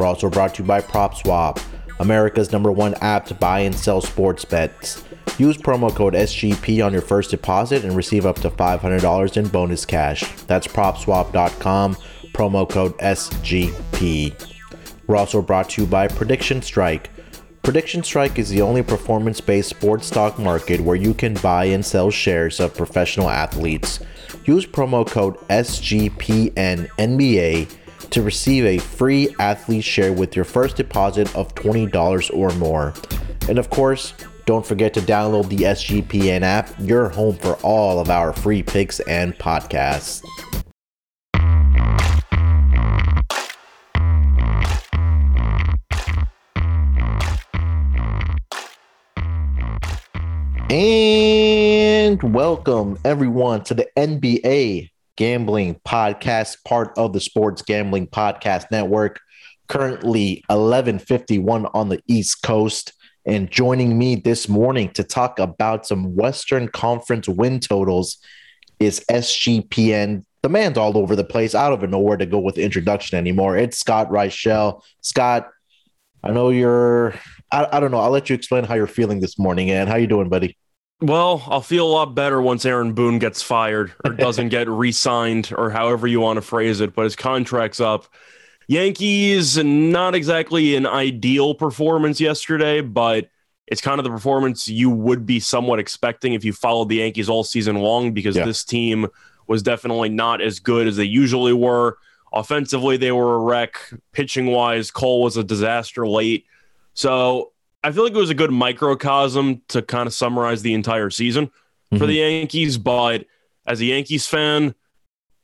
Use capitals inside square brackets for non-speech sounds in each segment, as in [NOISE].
We're also brought to you by PropSwap, America's number one app to buy and sell sports bets. Use promo code SGP on your first deposit and receive up to $500 in bonus cash. That's propswap.com, promo code SGP. We're also brought to you by Prediction Strike. Prediction Strike is the only performance based sports stock market where you can buy and sell shares of professional athletes. Use promo code SGPNNBA to receive a free athlete share with your first deposit of $20 or more. And of course, don't forget to download the SGPN app, your home for all of our free picks and podcasts. And welcome everyone to the NBA Gambling Podcast, part of the Sports Gambling Podcast Network. Currently 11:51 on the East Coast. And joining me this morning to talk about some Western Conference win totals is SGPN. The man's all over the place. I don't even know where to go with the introduction anymore. It's Scott Reichel. Scott, I know you're. I, I don't know. I'll let you explain how you're feeling this morning. And how you doing, buddy? Well, I'll feel a lot better once Aaron Boone gets fired or [LAUGHS] doesn't get re-signed or however you want to phrase it. But his contract's up. Yankees, not exactly an ideal performance yesterday, but it's kind of the performance you would be somewhat expecting if you followed the Yankees all season long because yeah. this team was definitely not as good as they usually were. Offensively, they were a wreck. Pitching wise, Cole was a disaster late. So I feel like it was a good microcosm to kind of summarize the entire season mm-hmm. for the Yankees. But as a Yankees fan,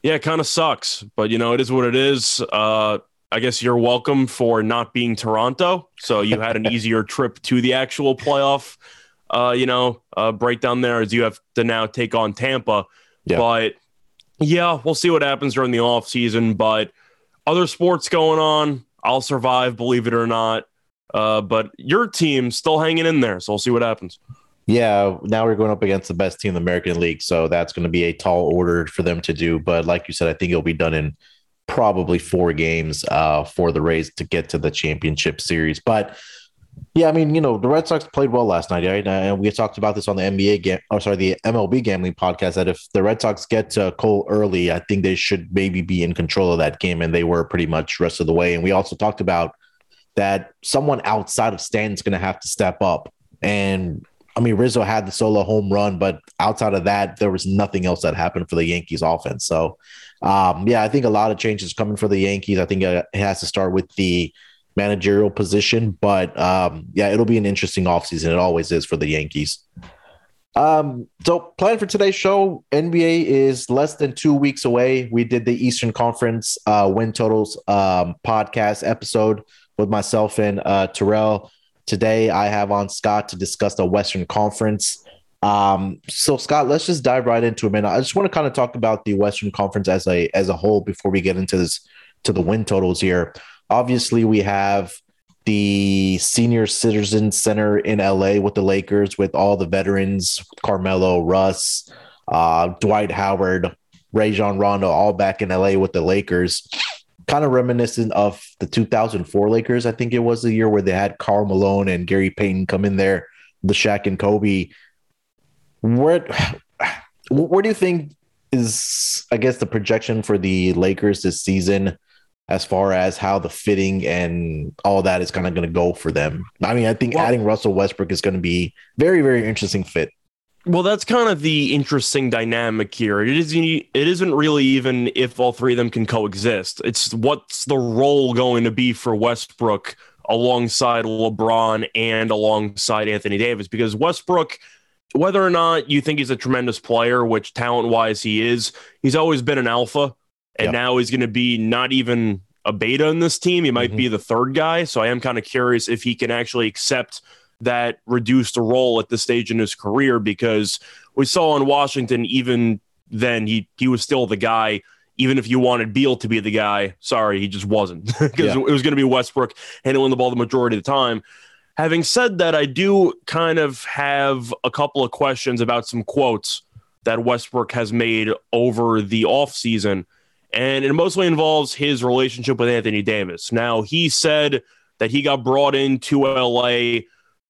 yeah, it kind of sucks. But, you know, it is what it is. Uh, I guess you're welcome for not being Toronto. So you had an [LAUGHS] easier trip to the actual playoff, uh, you know, uh, breakdown there as you have to now take on Tampa. Yeah. But yeah, we'll see what happens during the off season. But other sports going on. I'll survive, believe it or not. Uh, but your team still hanging in there. So we'll see what happens. Yeah, now we're going up against the best team in the American League. So that's going to be a tall order for them to do. But like you said, I think it'll be done in probably four games uh, for the Rays to get to the championship series. But yeah, I mean, you know, the Red Sox played well last night, right? And we talked about this on the NBA game, or sorry, the MLB gambling podcast. That if the Red Sox get to Cole early, I think they should maybe be in control of that game, and they were pretty much rest of the way. And we also talked about that someone outside of Stanton's going to have to step up. And I mean, Rizzo had the solo home run, but outside of that, there was nothing else that happened for the Yankees offense. So, um, yeah, I think a lot of changes coming for the Yankees. I think it has to start with the managerial position, but um, yeah, it'll be an interesting offseason. It always is for the Yankees. Um, so plan for today's show, NBA is less than two weeks away. We did the Eastern Conference uh, win totals um, podcast episode with myself and uh, Terrell. Today, I have on Scott to discuss the Western Conference. Um, so Scott, let's just dive right into it, man. I just want to kind of talk about the Western Conference as a as a whole before we get into this to the win totals here. Obviously, we have the Senior Citizen Center in LA with the Lakers, with all the veterans, Carmelo, Russ, uh, Dwight Howard, Rajon Rondo, all back in LA with the Lakers kind of reminiscent of the 2004 Lakers. I think it was the year where they had Karl Malone and Gary Payton come in there, the Shaq and Kobe. Where, where do you think is, I guess, the projection for the Lakers this season as far as how the fitting and all that is kind of going to go for them? I mean, I think well, adding Russell Westbrook is going to be very, very interesting fit. Well, that's kind of the interesting dynamic here. It isn't. It isn't really even if all three of them can coexist. It's what's the role going to be for Westbrook alongside LeBron and alongside Anthony Davis? Because Westbrook, whether or not you think he's a tremendous player, which talent wise he is, he's always been an alpha, and yep. now he's going to be not even a beta in this team. He might Mhm. be the third guy. So I am kind of curious if he can actually accept that reduced a role at this stage in his career because we saw in Washington, even then, he he was still the guy. Even if you wanted Beal to be the guy, sorry, he just wasn't [LAUGHS] because Yeah. it was going to be Westbrook handling the ball the majority of the time. Having said that, I do kind of have a couple of questions about some quotes that Westbrook has made over the offseason. And it mostly involves his relationship with Anthony Davis. Now, he said that he got brought into LA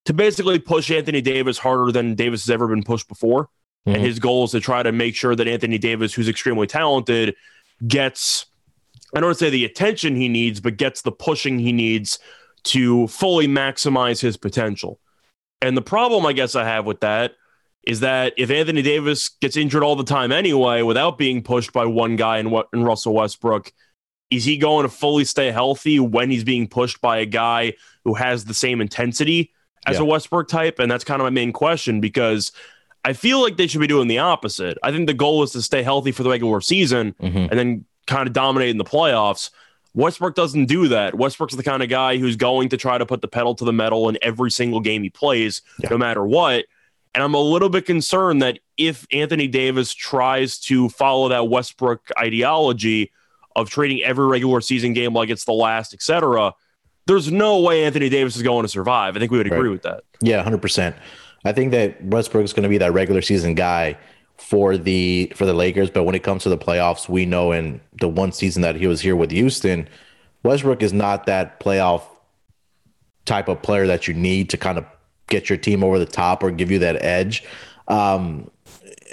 to basically push Anthony Davis harder than Davis has ever been pushed before. Mhm. And his goal is to try to make sure that Anthony Davis, who's extremely talented, gets, I don't want to say the attention he needs, but gets the pushing he needs to fully maximize his potential. And the problem I guess I have with that is that if Anthony Davis gets injured all the time anyway, without being pushed by one guy in, in Russell Westbrook, is he going to fully stay healthy when he's being pushed by a guy who has the same intensity as Yeah. a Westbrook type? And that's kind of my main question because I feel like they should be doing the opposite. I think the goal is to stay healthy for the regular season Mhm. and then kind of dominate in the playoffs. Westbrook doesn't do that. Westbrook's the kind of guy who's going to try to put the pedal to the metal in every single game he plays, Yeah. no matter what. And I'm a little bit concerned that if Anthony Davis tries to follow that Westbrook ideology of treating every regular season game like it's the last, etc., there's no way Anthony Davis is going to survive. I think we would agree Right. with that. Yeah, hundred percent. I think that Westbrook is going to be that regular season guy for the for the Lakers, but when it comes to the playoffs, we know in the one season that he was here with Houston, Westbrook is not that playoff type of player that you need to kind of get your team over the top or give you that edge. Um,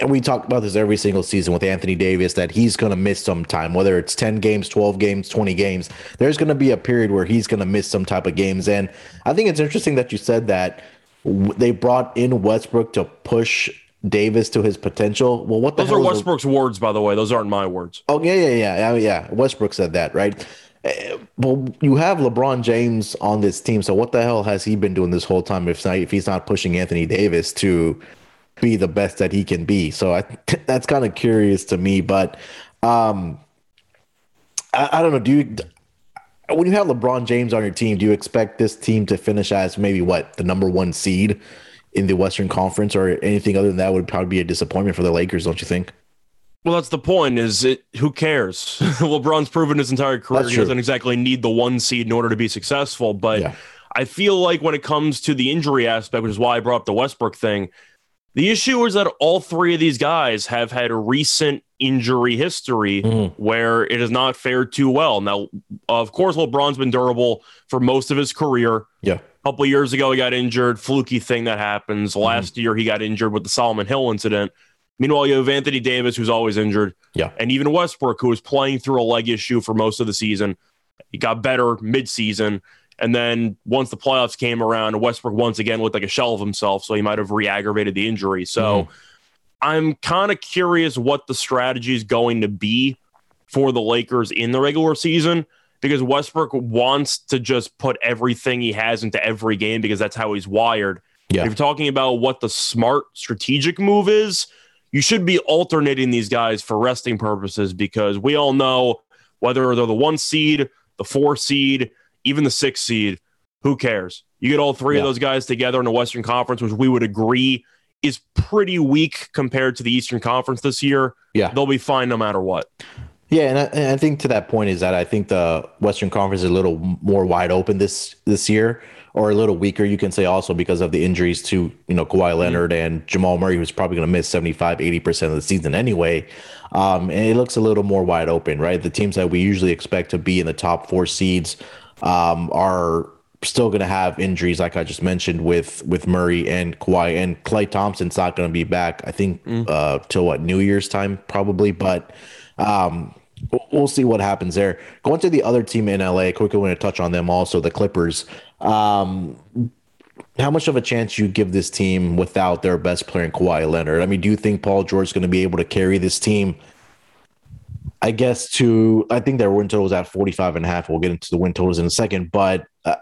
and we talk about this every single season with Anthony Davis that he's going to miss some time, whether it's 10 games, 12 games, 20 games. There's going to be a period where he's going to miss some type of games. And I think it's interesting that you said that w- they brought in Westbrook to push Davis to his potential. Well, what the Those are Westbrook's words, by the way. Those aren't my words. Oh yeah, yeah, yeah, yeah, yeah. Westbrook said that, right? Uh, Well, you have LeBron James on this team, so what the hell has he been doing this whole time? If not, if he's not pushing Anthony Davis to be the best that he can be, so I, [LAUGHS] that's kind of curious to me. But um, I, I don't know. Do you when you have LeBron James on your team, do you expect this team to finish as maybe what the number one seed in the Western Conference, or anything other than that would probably be a disappointment for the Lakers? Don't you think? Well, that's the point. Is it who cares? [LAUGHS] LeBron's proven his entire career he doesn't exactly need the one seed in order to be successful. But Yeah. I feel like when it comes to the injury aspect, which is why I brought up the Westbrook thing, the issue is that all three of these guys have had a recent injury history Mhm. where it has not fared too well. Now, of course, LeBron's been durable for most of his career. Yeah. A couple of years ago, he got injured, fluky thing that happens. Last year, he got injured with the Solomon Hill incident. Meanwhile, you have Anthony Davis, who's always injured. Yeah. And even Westbrook, who was playing through a leg issue for most of the season. He got better midseason. And then once the playoffs came around, Westbrook once again looked like a shell of himself. So he might have re aggravated the injury. So mm-hmm. I'm kind of curious what the strategy is going to be for the Lakers in the regular season because Westbrook wants to just put everything he has into every game because that's how he's wired. Yeah. If you're talking about what the smart strategic move is, you should be alternating these guys for resting purposes because we all know whether they're the one seed, the four seed, even the six seed, who cares? You get all three of those guys together in the Western Conference, which we would agree is pretty weak compared to the Eastern Conference this year. Yeah. They'll be fine no matter what. Yeah, and I, and I think to that point is that I think the Western Conference is a little more wide open this this year, or a little weaker, you can say, also because of the injuries to you know Kawhi Leonard and Jamal Murray, who's probably going to miss 75, 80 percent of the season anyway. Um, and it looks a little more wide open, right? The teams that we usually expect to be in the top four seeds um, are still going to have injuries, like I just mentioned with with Murray and Kawhi, and Klay Thompson's not going to be back. I think uh, till what New Year's time probably, but. Um, we'll- we'll see what happens there. Going to the other team in LA, quickly want to touch on them also, the Clippers. Um, how much of a chance you give this team without their best player in Kawhi Leonard? I mean, do you think Paul George is going to be able to carry this team? I guess to I think their win total was at 45 and a half. We'll get into the win totals in a second, but uh,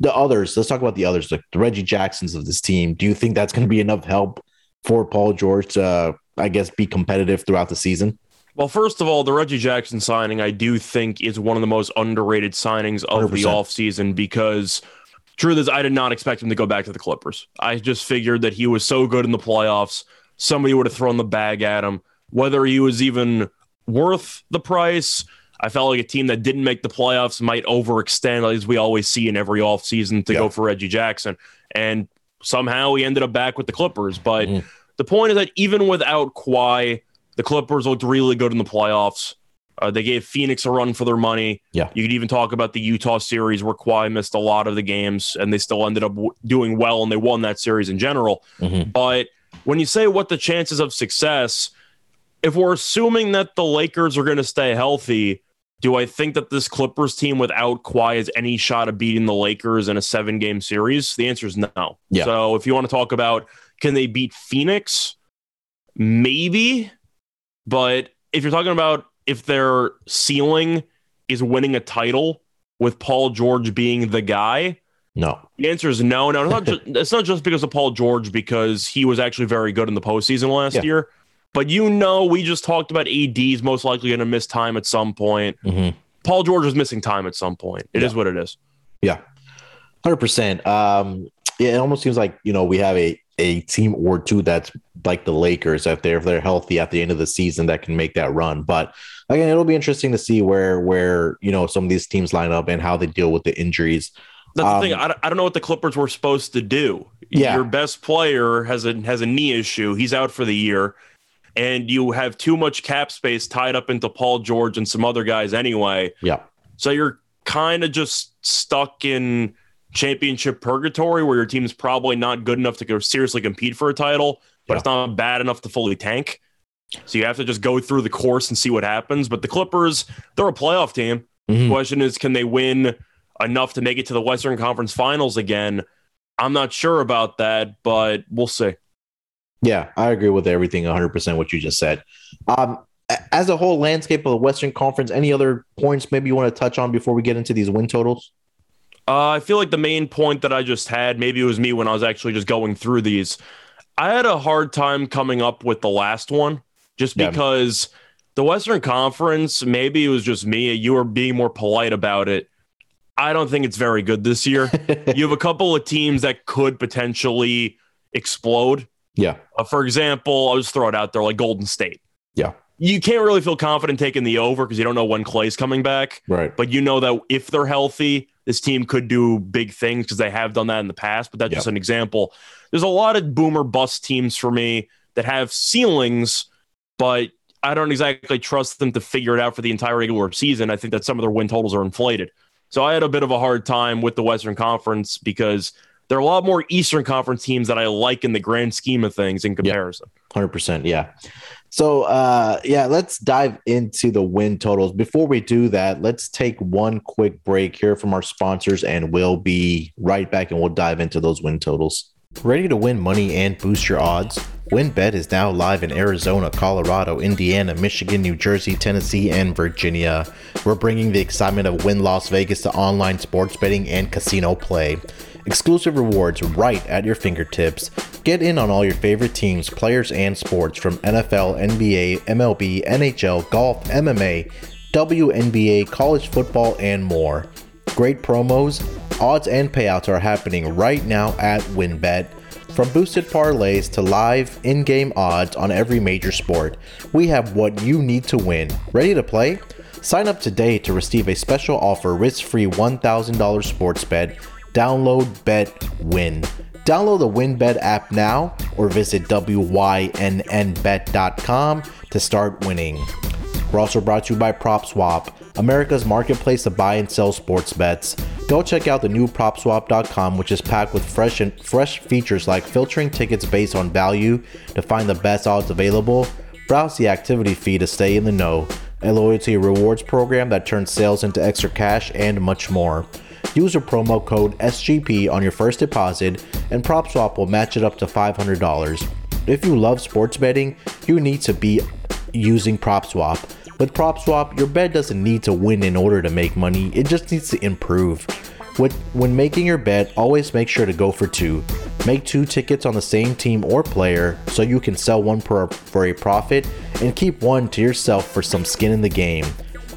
the others, let's talk about the others, like the Reggie Jacksons of this team. Do you think that's going to be enough help for Paul George to, uh, I guess, be competitive throughout the season? Well, first of all, the Reggie Jackson signing, I do think, is one of the most underrated signings of 100%. the offseason because truth is, I did not expect him to go back to the Clippers. I just figured that he was so good in the playoffs, somebody would have thrown the bag at him. Whether he was even worth the price, I felt like a team that didn't make the playoffs might overextend, as we always see in every offseason, to yeah. go for Reggie Jackson. And somehow he ended up back with the Clippers. But mm. the point is that even without Kawhi, the Clippers looked really good in the playoffs. Uh, they gave Phoenix a run for their money. Yeah. You could even talk about the Utah series where Kawhi missed a lot of the games and they still ended up w- doing well and they won that series in general. Mm-hmm. But when you say what the chances of success, if we're assuming that the Lakers are going to stay healthy, do I think that this Clippers team without Kawhi has any shot of beating the Lakers in a seven game series? The answer is no. Yeah. So if you want to talk about can they beat Phoenix? Maybe. But if you're talking about if their ceiling is winning a title with Paul George being the guy, no. The answer is no. No, it's not, just, [LAUGHS] it's not just because of Paul George, because he was actually very good in the postseason last yeah. year. But you know, we just talked about AD's most likely going to miss time at some point. Mm-hmm. Paul George is missing time at some point. It yeah. is what it is. Yeah, hundred percent. Um, yeah, it almost seems like you know we have a a team or two that's like the Lakers if they're if they're healthy at the end of the season that can make that run. But again, it'll be interesting to see where where you know some of these teams line up and how they deal with the injuries. That's um, the thing. I, I don't know what the Clippers were supposed to do. Yeah. Your best player has a has a knee issue. He's out for the year, and you have too much cap space tied up into Paul George and some other guys anyway. Yeah. So you're kind of just stuck in championship purgatory where your team's probably not good enough to go seriously compete for a title, but yeah. it's not bad enough to fully tank. So you have to just go through the course and see what happens. But the Clippers, they're a playoff team. Mm-hmm. question is, can they win enough to make it to the Western Conference Finals again? I'm not sure about that, but we'll see. Yeah, I agree with everything 100% what you just said. Um, as a whole landscape of the Western Conference, any other points maybe you want to touch on before we get into these win totals? Uh, I feel like the main point that I just had, maybe it was me when I was actually just going through these. I had a hard time coming up with the last one just yeah. because the Western Conference, maybe it was just me, you were being more polite about it. I don't think it's very good this year. [LAUGHS] you have a couple of teams that could potentially explode. Yeah. Uh, for example, I'll just throw it out there like Golden State. Yeah. You can't really feel confident taking the over because you don't know when Klay's coming back. Right. But you know that if they're healthy, this team could do big things because they have done that in the past. But that's yep. just an example. There's a lot of boomer bust teams for me that have ceilings, but I don't exactly trust them to figure it out for the entire regular season. I think that some of their win totals are inflated. So I had a bit of a hard time with the Western Conference because there are a lot more Eastern Conference teams that I like in the grand scheme of things in comparison. Hundred percent, yeah. So, uh, yeah, let's dive into the win totals. Before we do that, let's take one quick break here from our sponsors, and we'll be right back and we'll dive into those win totals. Ready to win money and boost your odds? WynnBET is now live in Arizona, Colorado, Indiana, Michigan, New Jersey, Tennessee, and Virginia. We're bringing the excitement of Wynn Las Vegas to online sports betting and casino play. Exclusive rewards right at your fingertips. Get in on all your favorite teams, players, and sports from NFL, NBA, MLB, NHL, golf, MMA, WNBA, college football, and more. Great promos, odds, and payouts are happening right now at WynnBET. From boosted parlays to live in game odds on every major sport, we have what you need to win. Ready to play? Sign up today to receive a special offer risk free $1,000 sports bet Download Bet Win. Download the WynnBET app now or visit WYNNBet.com to start winning. We're also brought to you by PropSwap, America's marketplace to buy and sell sports bets. Go check out the new PropSwap.com, which is packed with fresh and fresh features like filtering tickets based on value to find the best odds available, browse the activity feed to stay in the know, a loyalty rewards program that turns sales into extra cash, and much more. Use a promo code SGP on your first deposit, and PropSwap will match it up to $500. If you love sports betting, you need to be using PropSwap. With PropSwap, your bet doesn't need to win in order to make money, it just needs to improve. When making your bet, always make sure to go for two. Make two tickets on the same team or player so you can sell one per, for a profit and keep one to yourself for some skin in the game.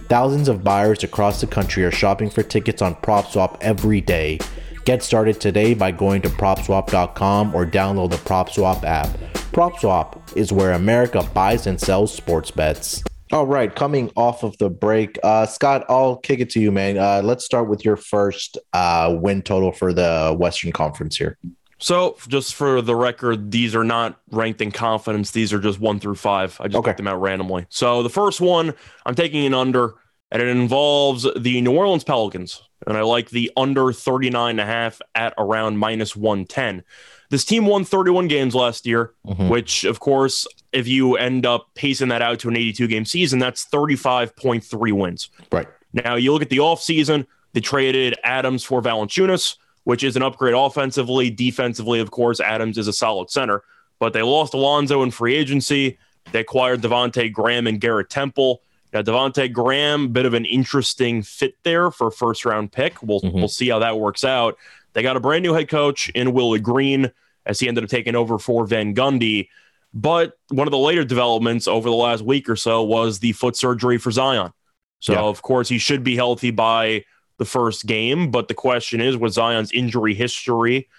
Thousands of buyers across the country are shopping for tickets on PropSwap every day. Get started today by going to propswap.com or download the PropSwap app. PropSwap is where America buys and sells sports bets. All right, coming off of the break, uh, Scott, I'll kick it to you, man. Uh, let's start with your first uh, win total for the Western Conference here. So, just for the record, these are not ranked in confidence. These are just one through five. I just okay. picked them out randomly. So, the first one, I'm taking an under, and it involves the New Orleans Pelicans. And I like the under 39 and a half at around minus 110. This team won 31 games last year, mm-hmm. which, of course, if you end up pacing that out to an 82 game season, that's 35.3 wins. Right. Now, you look at the offseason, they traded Adams for Valanciunas, which is an upgrade offensively. Defensively, of course, Adams is a solid center, but they lost Alonzo in free agency. They acquired Devonte Graham and Garrett Temple. Now, Devonte Graham, bit of an interesting fit there for first round pick. We'll mm-hmm. we'll see how that works out. They got a brand new head coach in Willie Green as he ended up taking over for Van Gundy. But one of the later developments over the last week or so was the foot surgery for Zion. So, yeah. of course, he should be healthy by the first game. But the question is, with Zion's injury history,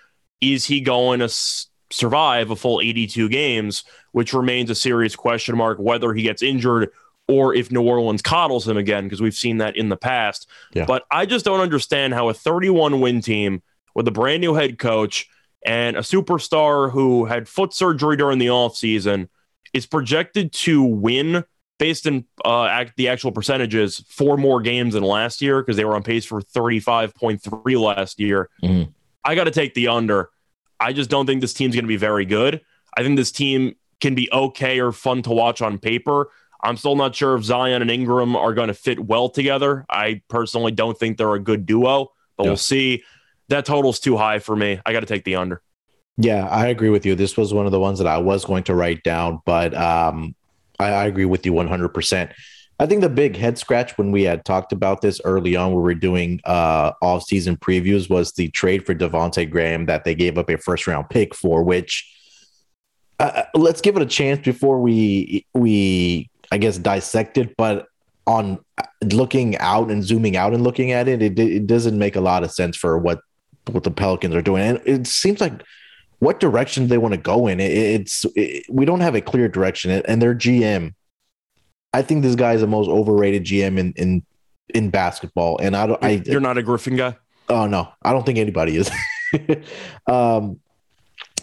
is he going to s- survive a full 82 games, which remains a serious question mark whether he gets injured or if New Orleans coddles him again, because we've seen that in the past. Yeah. But I just don't understand how a 31 win team with a brand new head coach and a superstar who had foot surgery during the offseason is projected to win based in uh, act, the actual percentages four more games than last year because they were on pace for 35.3 last year. Mm-hmm. I got to take the under. I just don't think this team's going to be very good. I think this team can be okay or fun to watch on paper, I'm still not sure if Zion and Ingram are going to fit well together. I personally don't think they're a good duo, but yeah. we'll see. That total's too high for me. I got to take the under. Yeah, I agree with you. This was one of the ones that I was going to write down, but um, I, I agree with you 100%. I think the big head scratch when we had talked about this early on, when we are doing uh, off-season previews, was the trade for Devonte Graham that they gave up a first-round pick for. Which uh, uh let's give it a chance before we we I guess, dissect it. but on looking out and zooming out and looking at it, it, it doesn't make a lot of sense for what what the Pelicans are doing. And it seems like what direction do they want to go in. It, it's it, we don't have a clear direction, and their GM. I think this guy is the most overrated GM in in in basketball, and I don't. I, You're not a Griffin guy. Oh no, I don't think anybody is. [LAUGHS] um,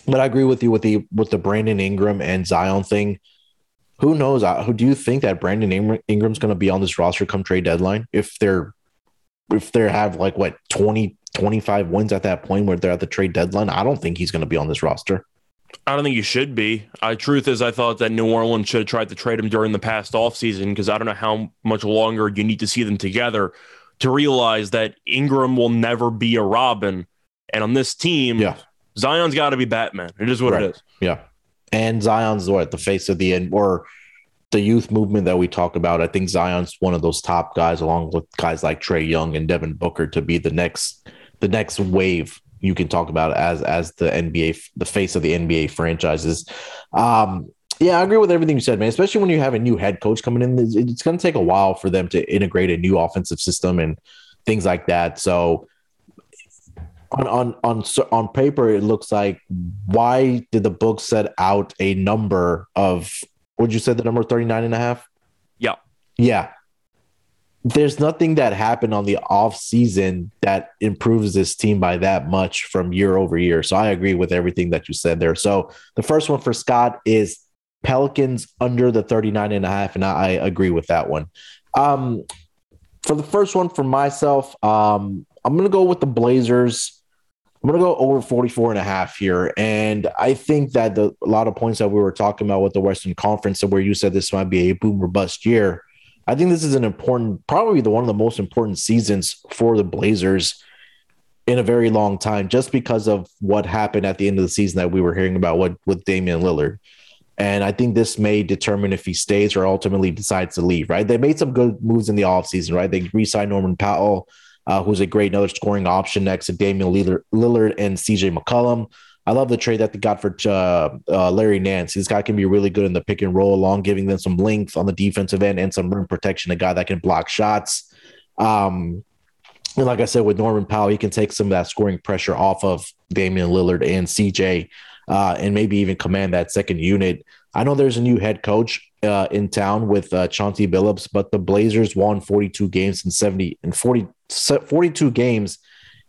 but I agree with you with the with the Brandon Ingram and Zion thing who knows? Who do you think that Brandon Ingram's going to be on this roster come trade deadline? If they're if they have like what 20 25 wins at that point where they're at the trade deadline, I don't think he's going to be on this roster. I don't think he should be. I truth is I thought that New Orleans should have tried to trade him during the past offseason because I don't know how much longer you need to see them together to realize that Ingram will never be a Robin. And on this team, yeah. Zion's got to be Batman. It is what right. it is. Yeah and Zion's what the face of the end or the youth movement that we talk about. I think Zion's one of those top guys, along with guys like Trae Young and Devin Booker, to be the next the next wave you can talk about as as the NBA the face of the NBA franchises. Um, yeah, I agree with everything you said, man. Especially when you have a new head coach coming in, it's going to take a while for them to integrate a new offensive system and things like that. So on on on on paper it looks like why did the book set out a number of would you say the number 39 and a half yeah yeah there's nothing that happened on the off season that improves this team by that much from year over year. So i agree with everything that you said there. So the first one for scott is pelicans under the 39 and a half and i agree with that one. Um for the first one for myself um i'm gonna go with the blazers. I'm going to go over 44 and a half here. And I think that the, a lot of points that we were talking about with the Western Conference and where you said this might be a boom or bust year, I think this is an important, probably the one of the most important seasons for the Blazers in a very long time, just because of what happened at the end of the season that we were hearing about what with Damian Lillard. And I think this may determine if he stays or ultimately decides to leave, right? They made some good moves in the offseason, right? They re signed Norman Powell uh, who's a great another scoring option next to Damian Lillard, Lillard and CJ McCollum. I love the trade that they got for uh, uh, Larry Nance. This guy can be really good in the pick and roll along, giving them some length on the defensive end and some rim protection. A guy that can block shots. Um, and like I said, with Norman Powell, he can take some of that scoring pressure off of Damian Lillard and CJ, uh, and maybe even command that second unit. I know there's a new head coach uh, in town with uh, Chauncey Billups, but the Blazers won 42 games in 70 and 40, 42 games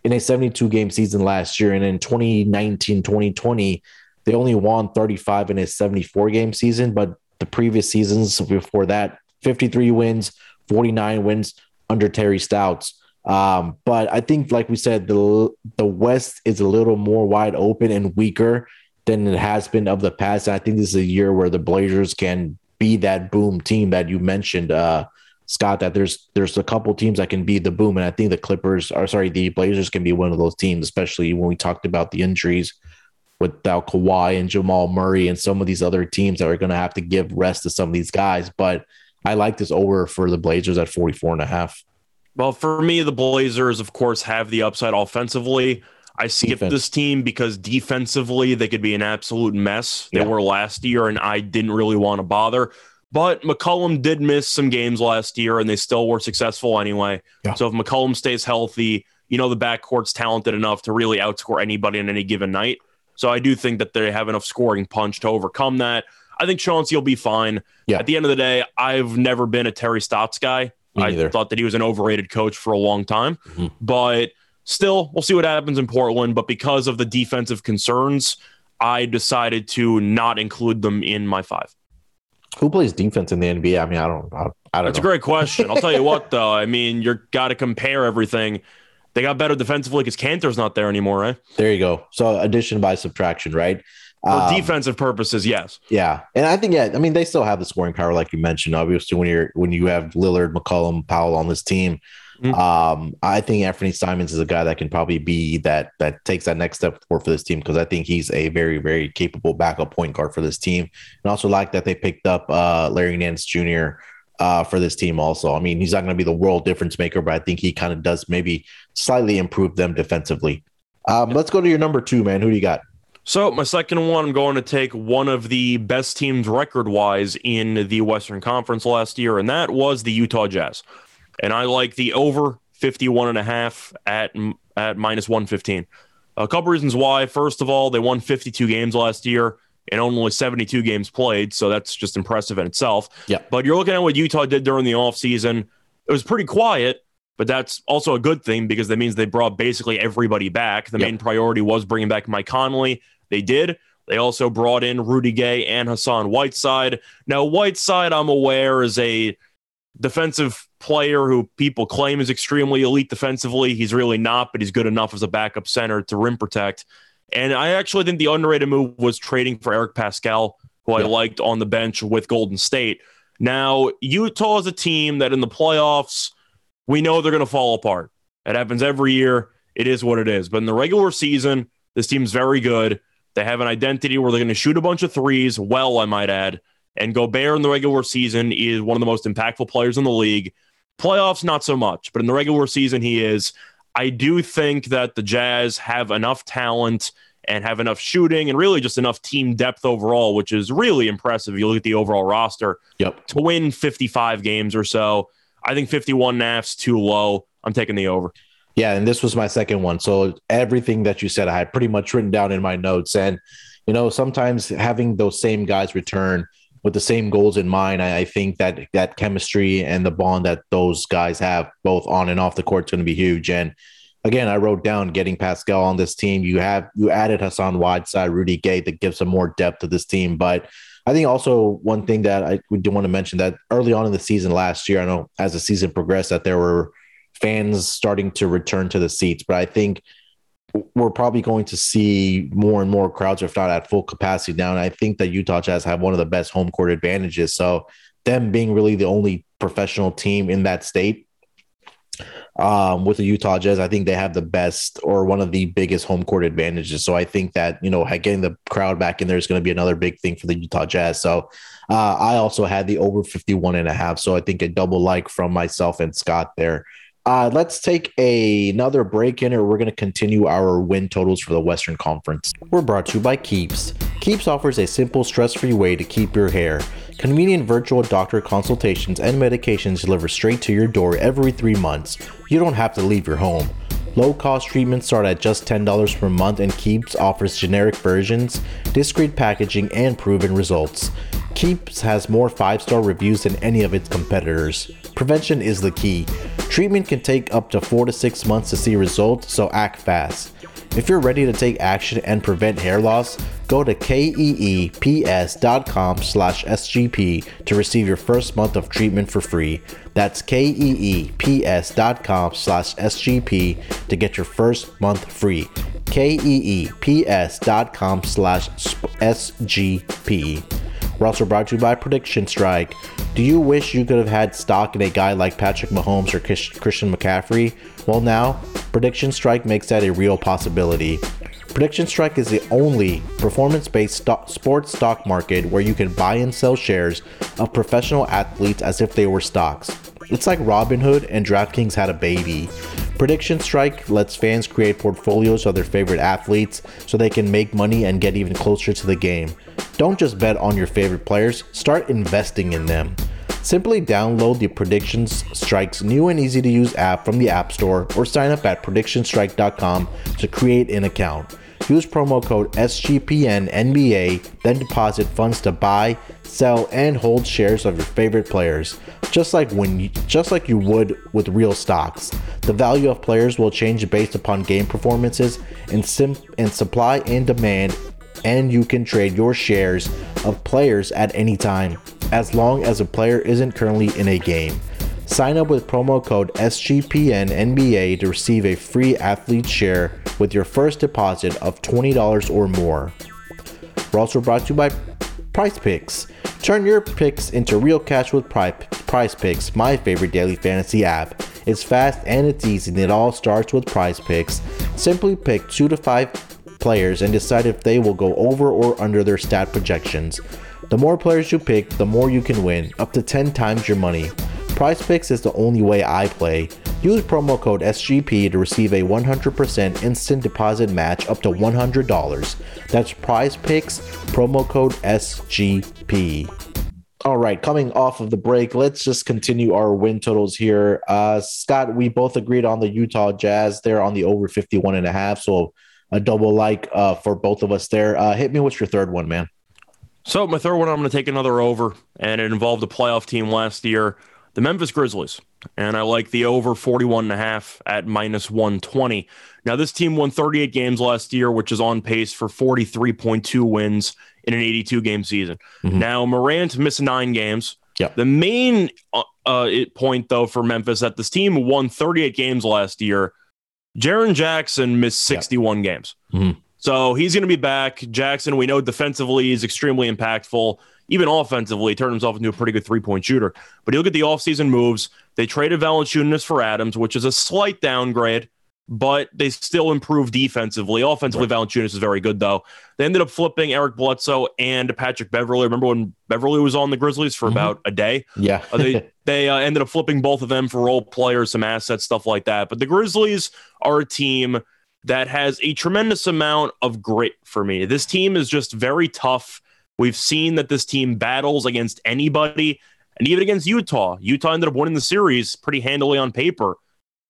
in a 72 game season last year. And in 2019, 2020, they only won 35 in a 74 game season. But the previous seasons before that, 53 wins, 49 wins under Terry Stotts. Um, but I think, like we said, the the West is a little more wide open and weaker than it has been of the past. And I think this is a year where the Blazers can be that boom team that you mentioned, uh, Scott. That there's there's a couple teams that can be the boom, and I think the Clippers, are sorry, the Blazers can be one of those teams, especially when we talked about the injuries without Kawhi and Jamal Murray and some of these other teams that are going to have to give rest to some of these guys. But I like this over for the Blazers at 44 and a half. Well, for me, the Blazers, of course, have the upside offensively. I skipped Defense. this team because defensively they could be an absolute mess. They yeah. were last year, and I didn't really want to bother. But McCollum did miss some games last year, and they still were successful anyway. Yeah. So if McCollum stays healthy, you know the backcourt's talented enough to really outscore anybody on any given night. So I do think that they have enough scoring punch to overcome that. I think Chauncey will be fine. Yeah. At the end of the day, I've never been a Terry Stotts guy. I thought that he was an overrated coach for a long time. Mm-hmm. But still, we'll see what happens in Portland. But because of the defensive concerns, I decided to not include them in my five. Who plays defense in the NBA? I mean, I don't, I, I don't. That's know. a great question. I'll tell you what, though. I mean, you're got to compare everything. They got better defensively because Kanter's not there anymore, right? There you go. So addition by subtraction, right? For um, defensive purposes, yes. Yeah, and I think yeah, I mean they still have the scoring power, like you mentioned. Obviously, when you're when you have Lillard, McCollum, Powell on this team, mm-hmm. um, I think Anthony Simons is a guy that can probably be that that takes that next step forward for this team because I think he's a very very capable backup point guard for this team, and also like that they picked up uh, Larry Nance Jr. Uh, for this team also. I mean, he's not going to be the world difference maker, but I think he kind of does maybe slightly improve them defensively. Um, let's go to your number two, man. Who do you got? So, my second one, I'm going to take one of the best teams record wise in the Western Conference last year, and that was the Utah Jazz. And I like the over 51 and a half at, at minus 115. A couple reasons why. First of all, they won 52 games last year and only 72 games played. So that's just impressive in itself. Yeah. But you're looking at what Utah did during the offseason. It was pretty quiet, but that's also a good thing because that means they brought basically everybody back. The yep. main priority was bringing back Mike Conley. They did. They also brought in Rudy Gay and Hassan Whiteside. Now, Whiteside, I'm aware, is a defensive player who people claim is extremely elite defensively. He's really not, but he's good enough as a backup center to rim protect. And I actually think the underrated move was trading for Eric Paschall, who yeah. I liked on the bench with Golden State. Now, Utah is a team that in the playoffs, we know they're going to fall apart. It happens every year. It is what it is. But in the regular season, this team's very good. They have an identity where they're going to shoot a bunch of threes, well, I might add. And Gobert in the regular season is one of the most impactful players in the league. Playoffs, not so much, but in the regular season, he is. I do think that the Jazz have enough talent and have enough shooting and really just enough team depth overall, which is really impressive. If you look at the overall roster yep. to win 55 games or so. I think 51 NAF's too low. I'm taking the over. Yeah, and this was my second one. So everything that you said, I had pretty much written down in my notes. And you know, sometimes having those same guys return with the same goals in mind, I, I think that that chemistry and the bond that those guys have, both on and off the court, is going to be huge. And again, I wrote down getting Paschall on this team. You have you added Hassan Whiteside, Rudy Gay that gives some more depth to this team, but. I think also one thing that I we do want to mention that early on in the season last year, I know as the season progressed that there were fans starting to return to the seats. But I think we're probably going to see more and more crowds, if not at full capacity now. And I think that Utah Jazz have one of the best home court advantages. So them being really the only professional team in that state um, with the Utah Jazz, I think they have the best or one of the biggest home court advantages. So I think that, you know, getting the crowd back in there is going to be another big thing for the Utah Jazz. So uh, I also had the over 51 and a half. So I think a double like from myself and Scott there Uh, let's take a, another break in, or we're going to continue our win totals for the Western Conference. We're brought to you by Keeps. Keeps offers a simple, stress free way to keep your hair. Convenient virtual doctor consultations and medications delivered straight to your door every three months. You don't have to leave your home. Low cost treatments start at just $10 per month, and Keeps offers generic versions, discreet packaging, and proven results. Keeps has more 5 star reviews than any of its competitors. Prevention is the key. Treatment can take up to 4 to 6 months to see results, so act fast. If you're ready to take action and prevent hair loss, go to keeps.com slash SGP to receive your first month of treatment for free. That's keeps.com slash SGP to get your first month free. keeps.com slash SGP. We're also brought to you by Prediction Strike. Do you wish you could have had stock in a guy like Patrick Mahomes or Christian McCaffrey? Well, now, Prediction Strike makes that a real possibility. Prediction Strike is the only performance based sports stock market where you can buy and sell shares of professional athletes as if they were stocks. It's like Robinhood and DraftKings had a baby. Prediction Strike lets fans create portfolios of their favorite athletes so they can make money and get even closer to the game. Don't just bet on your favorite players, start investing in them. Simply download the Predictions Strike's new and easy to use app from the App Store or sign up at predictionstrike.com to create an account. Use promo code SGPNNBA, then deposit funds to buy, sell, and hold shares of your favorite players. Just like when you, just like you would with real stocks. The value of players will change based upon game performances and, sim- and supply and demand and you can trade your shares of players at any time, as long as a player isn't currently in a game. Sign up with promo code SGPNNBA to receive a free athlete share with your first deposit of $20 or more. We're also brought to you by Prize Picks. Turn your picks into real cash with Prize Picks, my favorite daily fantasy app. It's fast and it's easy, and it all starts with Prize Picks. Simply pick two to five players and decide if they will go over or under their stat projections. The more players you pick, the more you can win, up to 10 times your money. Prize Picks is the only way I play. Use promo code SGP to receive a 100% instant deposit match up to $100. That's Prize Picks, promo code SGP. All right, coming off of the break, let's just continue our win totals here. Uh, Scott, we both agreed on the Utah Jazz. They're on the over 51 and a half. So a double like uh, for both of us there. Uh, hit me. What's your third one, man? So my third one, I'm going to take another over, and it involved a playoff team last year, the Memphis Grizzlies, and I like the over 41 and a half at minus 120. Now this team won 38 games last year, which is on pace for 43.2 wins in an 82 game season. Mm-hmm. Now Morant missed nine games. Yeah. The main uh, uh, point though for Memphis that this team won 38 games last year Jaren Jackson missed 61 yeah. games. Mm-hmm. So he's going to be back. Jackson, we know defensively is extremely impactful. Even offensively, turned himself into a pretty good three point shooter. But you look at the offseason moves. They traded Valanciunas for Adams, which is a slight downgrade but they still improved defensively. Offensively, right. Valanciunas is very good, though. They ended up flipping Eric Bledsoe and Patrick Beverley. Remember when Beverley was on the Grizzlies for mm-hmm. about a day? Yeah. uh, they [LAUGHS] they uh, ended up flipping both of them for role players, some assets, stuff like that. But the Grizzlies are a team that has a tremendous amount of grit for me. This team is just very tough. We've seen that this team battles against anybody and even against Utah. Utah ended up winning the series pretty handily on paper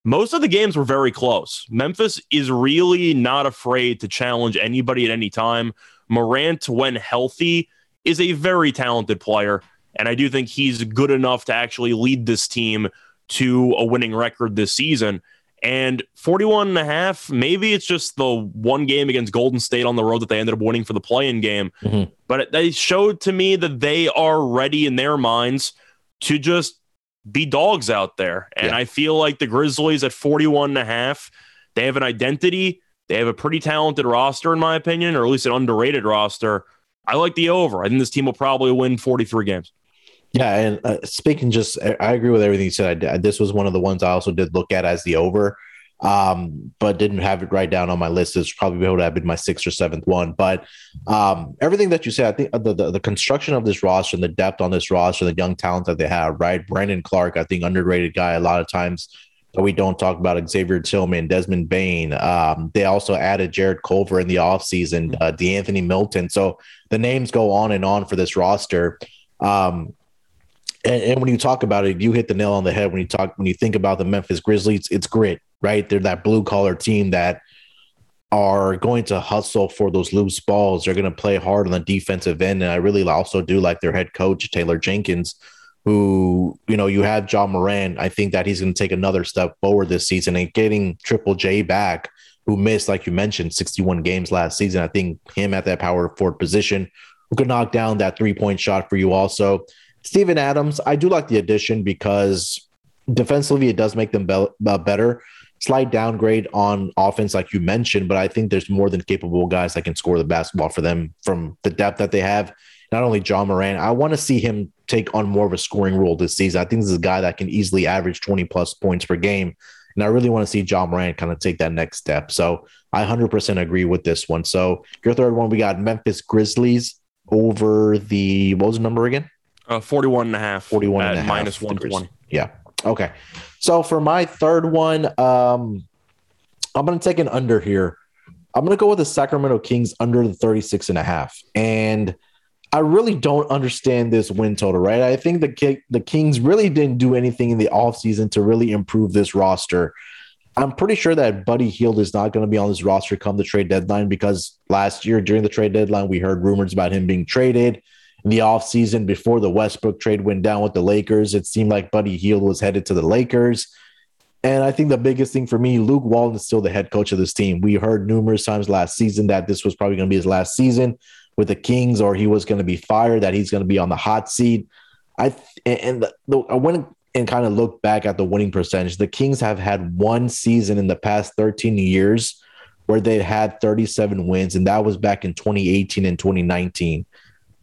most of the games were very close. Memphis is really not afraid to challenge anybody at any time. Morant, when healthy, is a very talented player. And I do think he's good enough to actually lead this team to a winning record this season. And 41 and a half, maybe it's just the one game against Golden State on the road that they ended up winning for the play-in game. Mm-hmm. But they showed to me that they are ready in their minds to just be dogs out there. And yeah. I feel like the Grizzlies at 41 and a half, they have an identity. They have a pretty talented roster, in my opinion, or at least an underrated roster. I like the over. I think this team will probably win 43 games. Yeah, and uh, speaking just, I agree with everything you said. I, this was one of the ones I also did look at as the over um, but didn't have it right down on my list. It's probably would have been my sixth or seventh one. But um, everything that you said, I think the, the, the construction of this roster and the depth on this roster, the young talent that they have, right? Brandon Clarke, I think underrated guy. A lot of times that we don't talk about Xavier Tillman, Desmond Bane. Um, they also added Jarrett Culver in the offseason, uh, De'Anthony Melton. So the names go on and on for this roster. Um, and, and, when you talk about it, you hit the nail on the head when you talk when you think about the Memphis Grizzlies. It's grit, right? They're that blue collar team that are going to hustle for those loose balls. They're going to play hard on the defensive end, and I really also do like their head coach Taylor Jenkins, who you know you have Ja Morant. I think that he's going to take another step forward this season and getting Triple J back, who missed like you mentioned 61 games last season. I think him at that power forward position who could knock down that three point shot for you also. Steven Adams, I do like the addition because defensively it does make them be- uh, better. Slight downgrade on offense, like you mentioned, but I think there's more than capable guys that can score the basketball for them from the depth that they have. Not only Ja Morant, I want to see him take on more of a scoring role this season. I think this is a guy that can easily average 20 plus points per game. And I really want to see Ja Morant kind of take that next step. So I 100% agree with this one. So your third one, we got Memphis Grizzlies over the, what was the number again? Uh, 41 and a half. 41 at and a half. minus 120. Yeah. Okay. So for my third one, um, I'm going to take an under here. I'm going to go with the Sacramento Kings under the 36 and a half. And I really don't understand this win total, right? I think the the Kings really didn't do anything in the offseason to really improve this roster. I'm pretty sure that Buddy Hield is not going to be on this roster come the trade deadline because last year during the trade deadline, we heard rumors about him being traded in the offseason before the Westbrook trade went down with the Lakers. It seemed like Buddy Hield was headed to the Lakers. And I think the biggest thing for me, Luke Walton is still the head coach of this team. We heard numerous times last season that this was probably going to be his last season with the Kings, or he was going to be fired, that he's going to be on the hot seat. I and the, the, I went and kind of looked back at the winning percentage. The Kings have had one season in the past 13 years where they had 37 wins, and that was back in 2018 and 2019.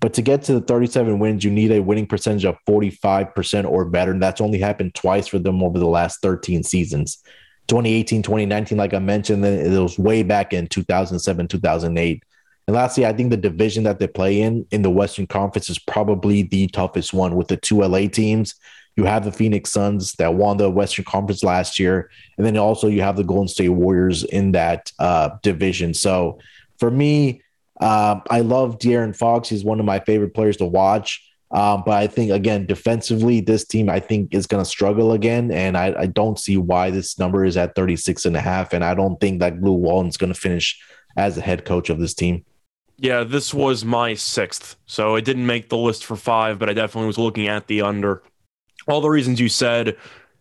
But to get to the 37 wins, you need a winning percentage of 45% or better. And that's only happened twice for them over the last 13 seasons. 2018, 2019, like I mentioned, it was way back in 2007, 2008. And lastly, I think the division that they play in in the Western Conference is probably the toughest one with the two LA teams. You have the Phoenix Suns that won the Western Conference last year, and then also you have the Golden State Warriors in that uh, division. So for me, um, I love De'Aaron Fox. He's one of my favorite players to watch. Um, but I think again, defensively, this team I think is going to struggle again, and I, I, don't see why this number is at 36 and a half. And I don't think that Luke Walton's going to finish as the head coach of this team. Yeah, this was my sixth, so it didn't make the list for five, but I definitely was looking at the under. All the reasons you said.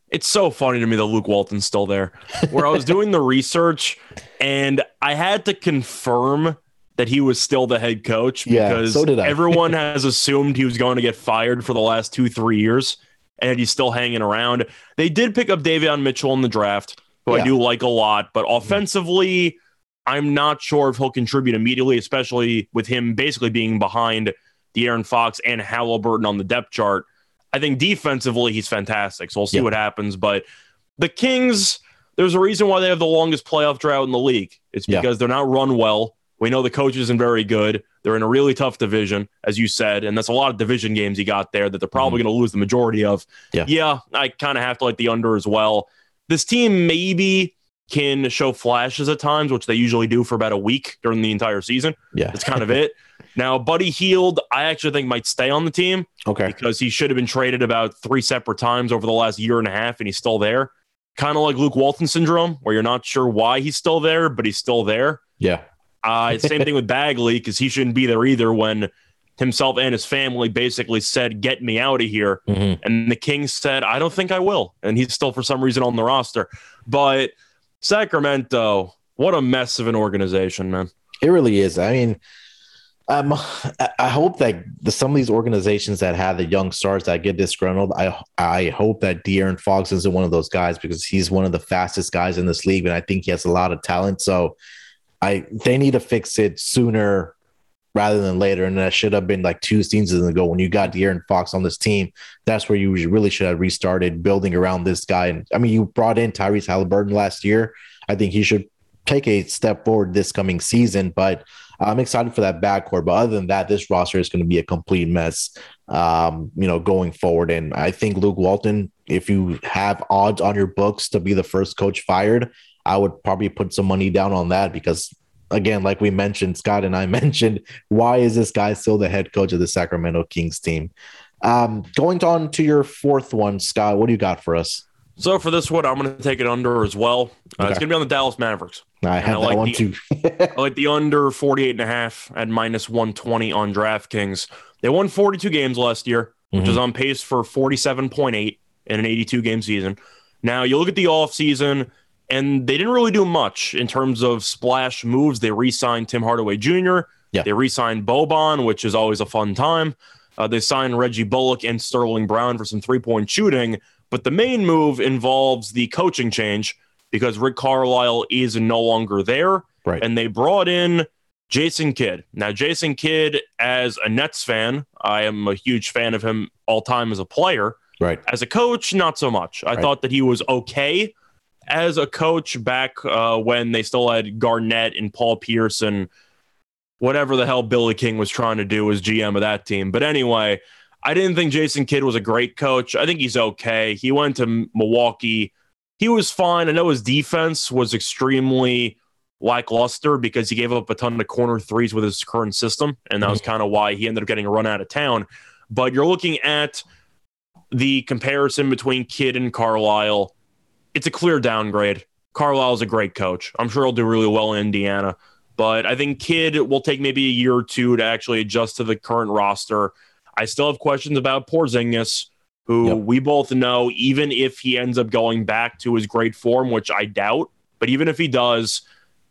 It's so funny to me that Luke Walton's still there. Where I was doing the research, and I had to confirm that he was still the head coach because yeah, so everyone [LAUGHS] has assumed he was going to get fired for the last two, three years, and he's still hanging around. They did pick up Davion Mitchell in the draft, who yeah. I do like a lot, but mm-hmm. offensively, I'm not sure if he'll contribute immediately, especially with him basically being behind De'Aaron Fox and Halliburton on the depth chart. I think defensively, he's fantastic. So we'll see what happens. But the Kings, there's a reason why they have the longest playoff drought in the league. It's because they're not run well. We know the coach isn't very good. They're in a really tough division, as you said, and that's a lot of division games you got there that they're probably mm-hmm. going to lose the majority of. Yeah, yeah I kind of have to like the under as well. This team maybe can show flashes at times, which they usually do for about a week during the entire season. Yeah, that's kind of it. [LAUGHS] Now, Buddy Hield, I actually think might stay on the team. Okay, because he should have been traded about three separate times over the last year and a half, and he's still there. Kind of like Luke Walton syndrome, where you're not sure why he's still there, but he's still there. Yeah. Uh, same [LAUGHS] thing with Bagley because he shouldn't be there either when himself and his family basically said, "Get me out of here," mm-hmm. and the Kings said, "I don't think I will," and he's still for some reason on the roster. But Sacramento, what a mess of an organization, man! It really is. I mean, um, I hope that the, some of these organizations that have the young stars that get disgruntled, I I hope that De'Aaron Fox isn't one of those guys because he's one of the fastest guys in this league, and I think he has a lot of talent. So I they need to fix it sooner rather than later. And that should have been like two seasons ago when you got De'Aaron Fox on this team. That's where you really should have restarted building around this guy. And I mean, you brought in Tyrese Halliburton last year. I think he should take a step forward this coming season. But I'm excited for that backcourt. But other than that, this roster is going to be a complete mess, um, you know, going forward. And I think Luke Walton, if you have odds on your books to be the first coach fired, I would probably put some money down on that because again, like we mentioned, Scott and I [LAUGHS] mentioned, why is this guy still the head coach of the Sacramento Kings team? Um, going on to your fourth one, Scott, what do you got for us? So for this one, I'm going to take it under as well. Uh, okay. It's going to be on the Dallas Mavericks. I have I like that one the, too. [LAUGHS] I like the under 48 and a half at minus 120 on DraftKings. They won 42 games last year, which mm-hmm. is on pace for 47.8 in an 82 game season. Now you look at the offseason, and they didn't really do much in terms of splash moves. They re-signed Tim Hardaway Jr. Yeah. They re-signed Boban, which is always a fun time. Uh, they signed Reggie Bullock and Sterling Brown for some three-point shooting. But the main move involves the coaching change because Rick Carlisle is no longer there. Right. And they brought in Jason Kidd. Now, Jason Kidd, as a Nets fan, I am a huge fan of him all time as a player. Right. As a coach, not so much. I right. thought that he was okay as a coach back uh, when they still had Garnett and Paul Pierce and whatever the hell Billy King was trying to do as GM of that team. But anyway, I didn't think Jason Kidd was a great coach. I think he's okay. He went to Milwaukee. He was fine. I know his defense was extremely lackluster because he gave up a ton of corner threes with his current system. And that was mm-hmm. kind of why he ended up getting a run out of town. But you're looking at the comparison between Kidd and Carlisle. It's a clear downgrade. Carlisle's a great coach. I'm sure he'll do really well in Indiana. But I think Kidd will take maybe a year or two to actually adjust to the current roster. I still have questions about Porzingis, who yep. we both know, even if he ends up going back to his great form, which I doubt, but even if he does,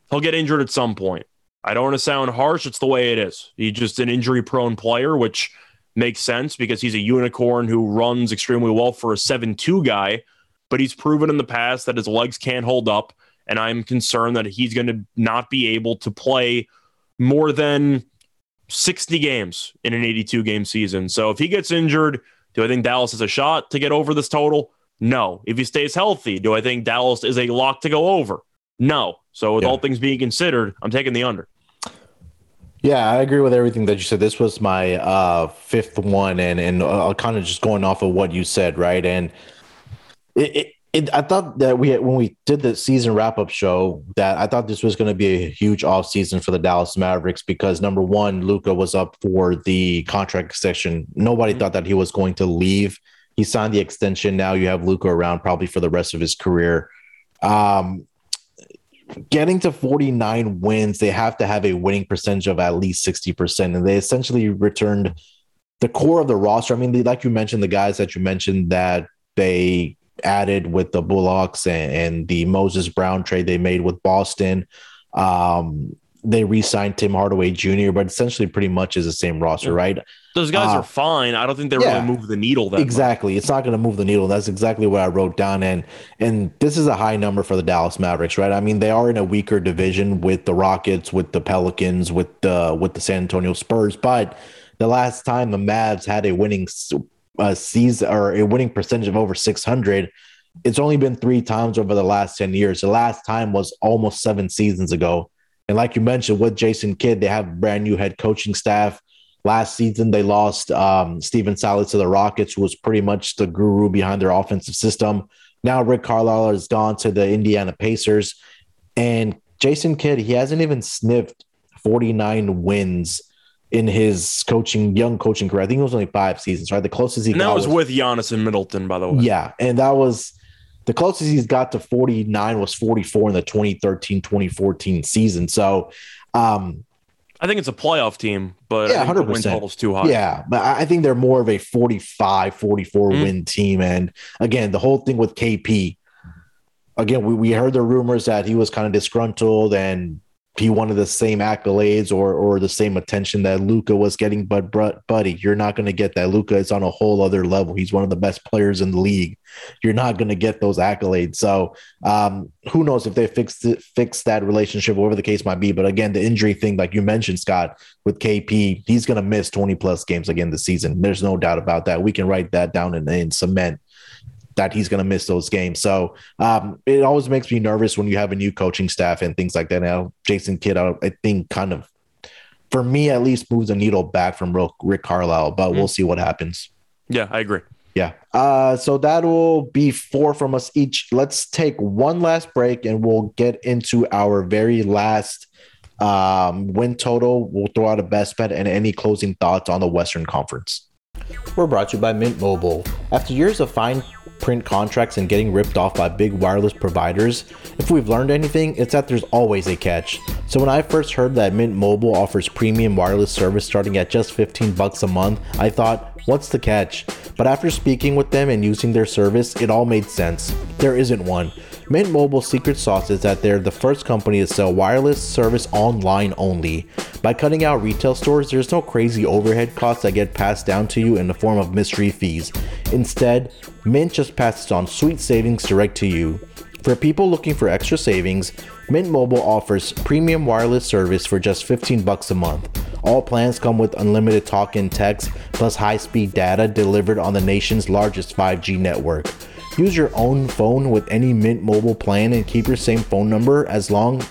he'll get injured at some point. I don't want to sound harsh. It's the way it is. He's just an injury prone player, which makes sense because he's a unicorn who runs extremely well for a 7 2 guy, but he's proven in the past that his legs can't hold up. And I'm concerned that he's going to not be able to play more than 60 games in an 82 game season. So if he gets injured, do I think Dallas has a shot to get over this total? No. If he stays healthy, do I think Dallas is a lock to go over? No. So with yeah. all things being considered, I'm taking the under. Yeah, I agree with everything that you said. This was my uh, fifth one, and and uh, kind of just going off of what you said, right? And it, it it, I thought that we had, when we did the season wrap up show that I thought this was going to be a huge off season for the Dallas Mavericks because number one, Luka was up for the contract extension. Nobody mm-hmm. thought that he was going to leave. He signed the extension. Now you have Luka around probably for the rest of his career. Um, getting to 49 wins, they have to have a winning percentage of at least 60%. And they essentially returned the core of the roster. I mean, like you mentioned, the guys that you mentioned that they added with the Bullocks and, and the Moses Brown trade they made with Boston. Um, they re-signed Tim Hardaway Jr., but essentially pretty much is the same roster, right? Those guys uh, are fine. I don't think they yeah, really move the needle that exactly. Much. It's not going to move the needle. That's exactly what I wrote down. And and this is a high number for the Dallas Mavericks, right? I mean, they are in a weaker division with the Rockets, with the Pelicans, with the with the San Antonio Spurs, but the last time the Mavs had a winning uh, season or a winning percentage of over 600 it's only been three times over the last 10 years. The last time was almost seven seasons ago. And like you mentioned with jason kidd they have brand new head coaching staff. Last season they lost um, stephen silas to the rockets who was pretty much the guru behind their offensive system. Now rick carlisle has gone to the indiana pacers. And jason kidd he hasn't even sniffed 49 wins in his coaching, young coaching career. I think it was only five seasons, right? The closest he and that was, was, with Giannis and Middleton, by the way. Yeah, and that was the closest he's got to 49 was 44 in the 2013 2014 season. So, um, I think it's a playoff team, but yeah, 100 win total's too high. Yeah, but I think they're more of a 45, 44 mm-hmm. win team. And again, the whole thing with KP, again, we, we heard the rumors that he was kind of disgruntled and he wanted the same accolades or or the same attention that Luka was getting. But buddy, you're not going to get that. Luka is on a whole other level. He's one of the best players in the league. You're not going to get those accolades. So um, who knows if they fix it, fix that relationship, whatever the case might be. But again, the injury thing, like you mentioned, Scott, with KP, he's going to miss 20 plus games again this season. There's no doubt about that. We can write that down in, in cement that he's going to miss those games. So um, it always makes me nervous when you have a new coaching staff and things like that. Now, Jason Kidd, I, I think, kind of for me at least moves the needle back from Rick Carlisle, but mm-hmm. we'll see what happens. Yeah, I agree. Yeah. Uh, so that will be four from us each. Let's take one last break and we'll get into our very last um, win total. We'll throw out a best bet and any closing thoughts on the Western Conference. We're brought to you by Mint Mobile. After years of fine print contracts and getting ripped off by big wireless providers, if we've learned anything, it's that there's always a catch. So when I first heard that Mint Mobile offers premium wireless service starting at just 15 bucks a month, I thought, what's the catch? But after speaking with them and using their service, it all made sense. There isn't one. Mint Mobile's secret sauce is that they're the first company to sell wireless service online only. By cutting out retail stores, there's no crazy overhead costs that get passed down to you in the form of mystery fees. Instead, Mint just passes on sweet savings direct to you. For people looking for extra savings, Mint Mobile offers premium wireless service for just 15 bucks a month. All plans come with unlimited talk and text plus high-speed data delivered on the nation's largest 5G network. Use your own phone with any Mint Mobile plan and keep your same phone number as long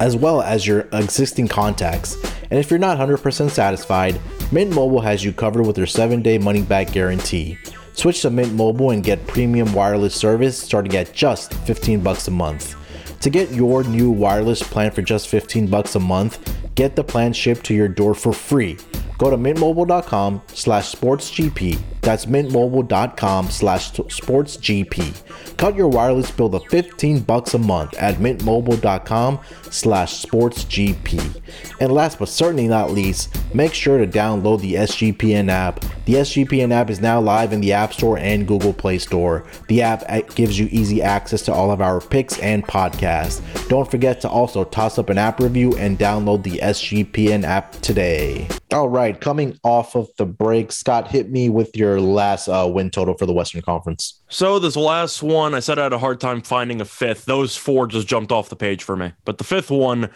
as well as your existing contacts. And if you're not 100% satisfied, Mint Mobile has you covered with their 7-day money back guarantee. Switch to Mint Mobile and get premium wireless service starting at just 15 bucks a month. To get your new wireless plan for just 15 bucks a month, get the plan shipped to your door for free Go to mintmobile.com slash sportsgp. That's mintmobile.com slash sportsgp. Cut your wireless bill to 15 bucks a month at mintmobile.com slash sportsgp. And last but certainly not least, make sure to download the SGPN app. The SGPN app is now live in the App Store and Google Play Store. The app gives you easy access to all of our picks and podcasts. Don't forget to also toss up an app review and download the SGPN app today. All right, coming off of the break, Scott, hit me with your last uh, win total for the Western Conference. So this last one, I said I had a hard time finding a fifth. Those four just jumped off the page for me. But the fifth one,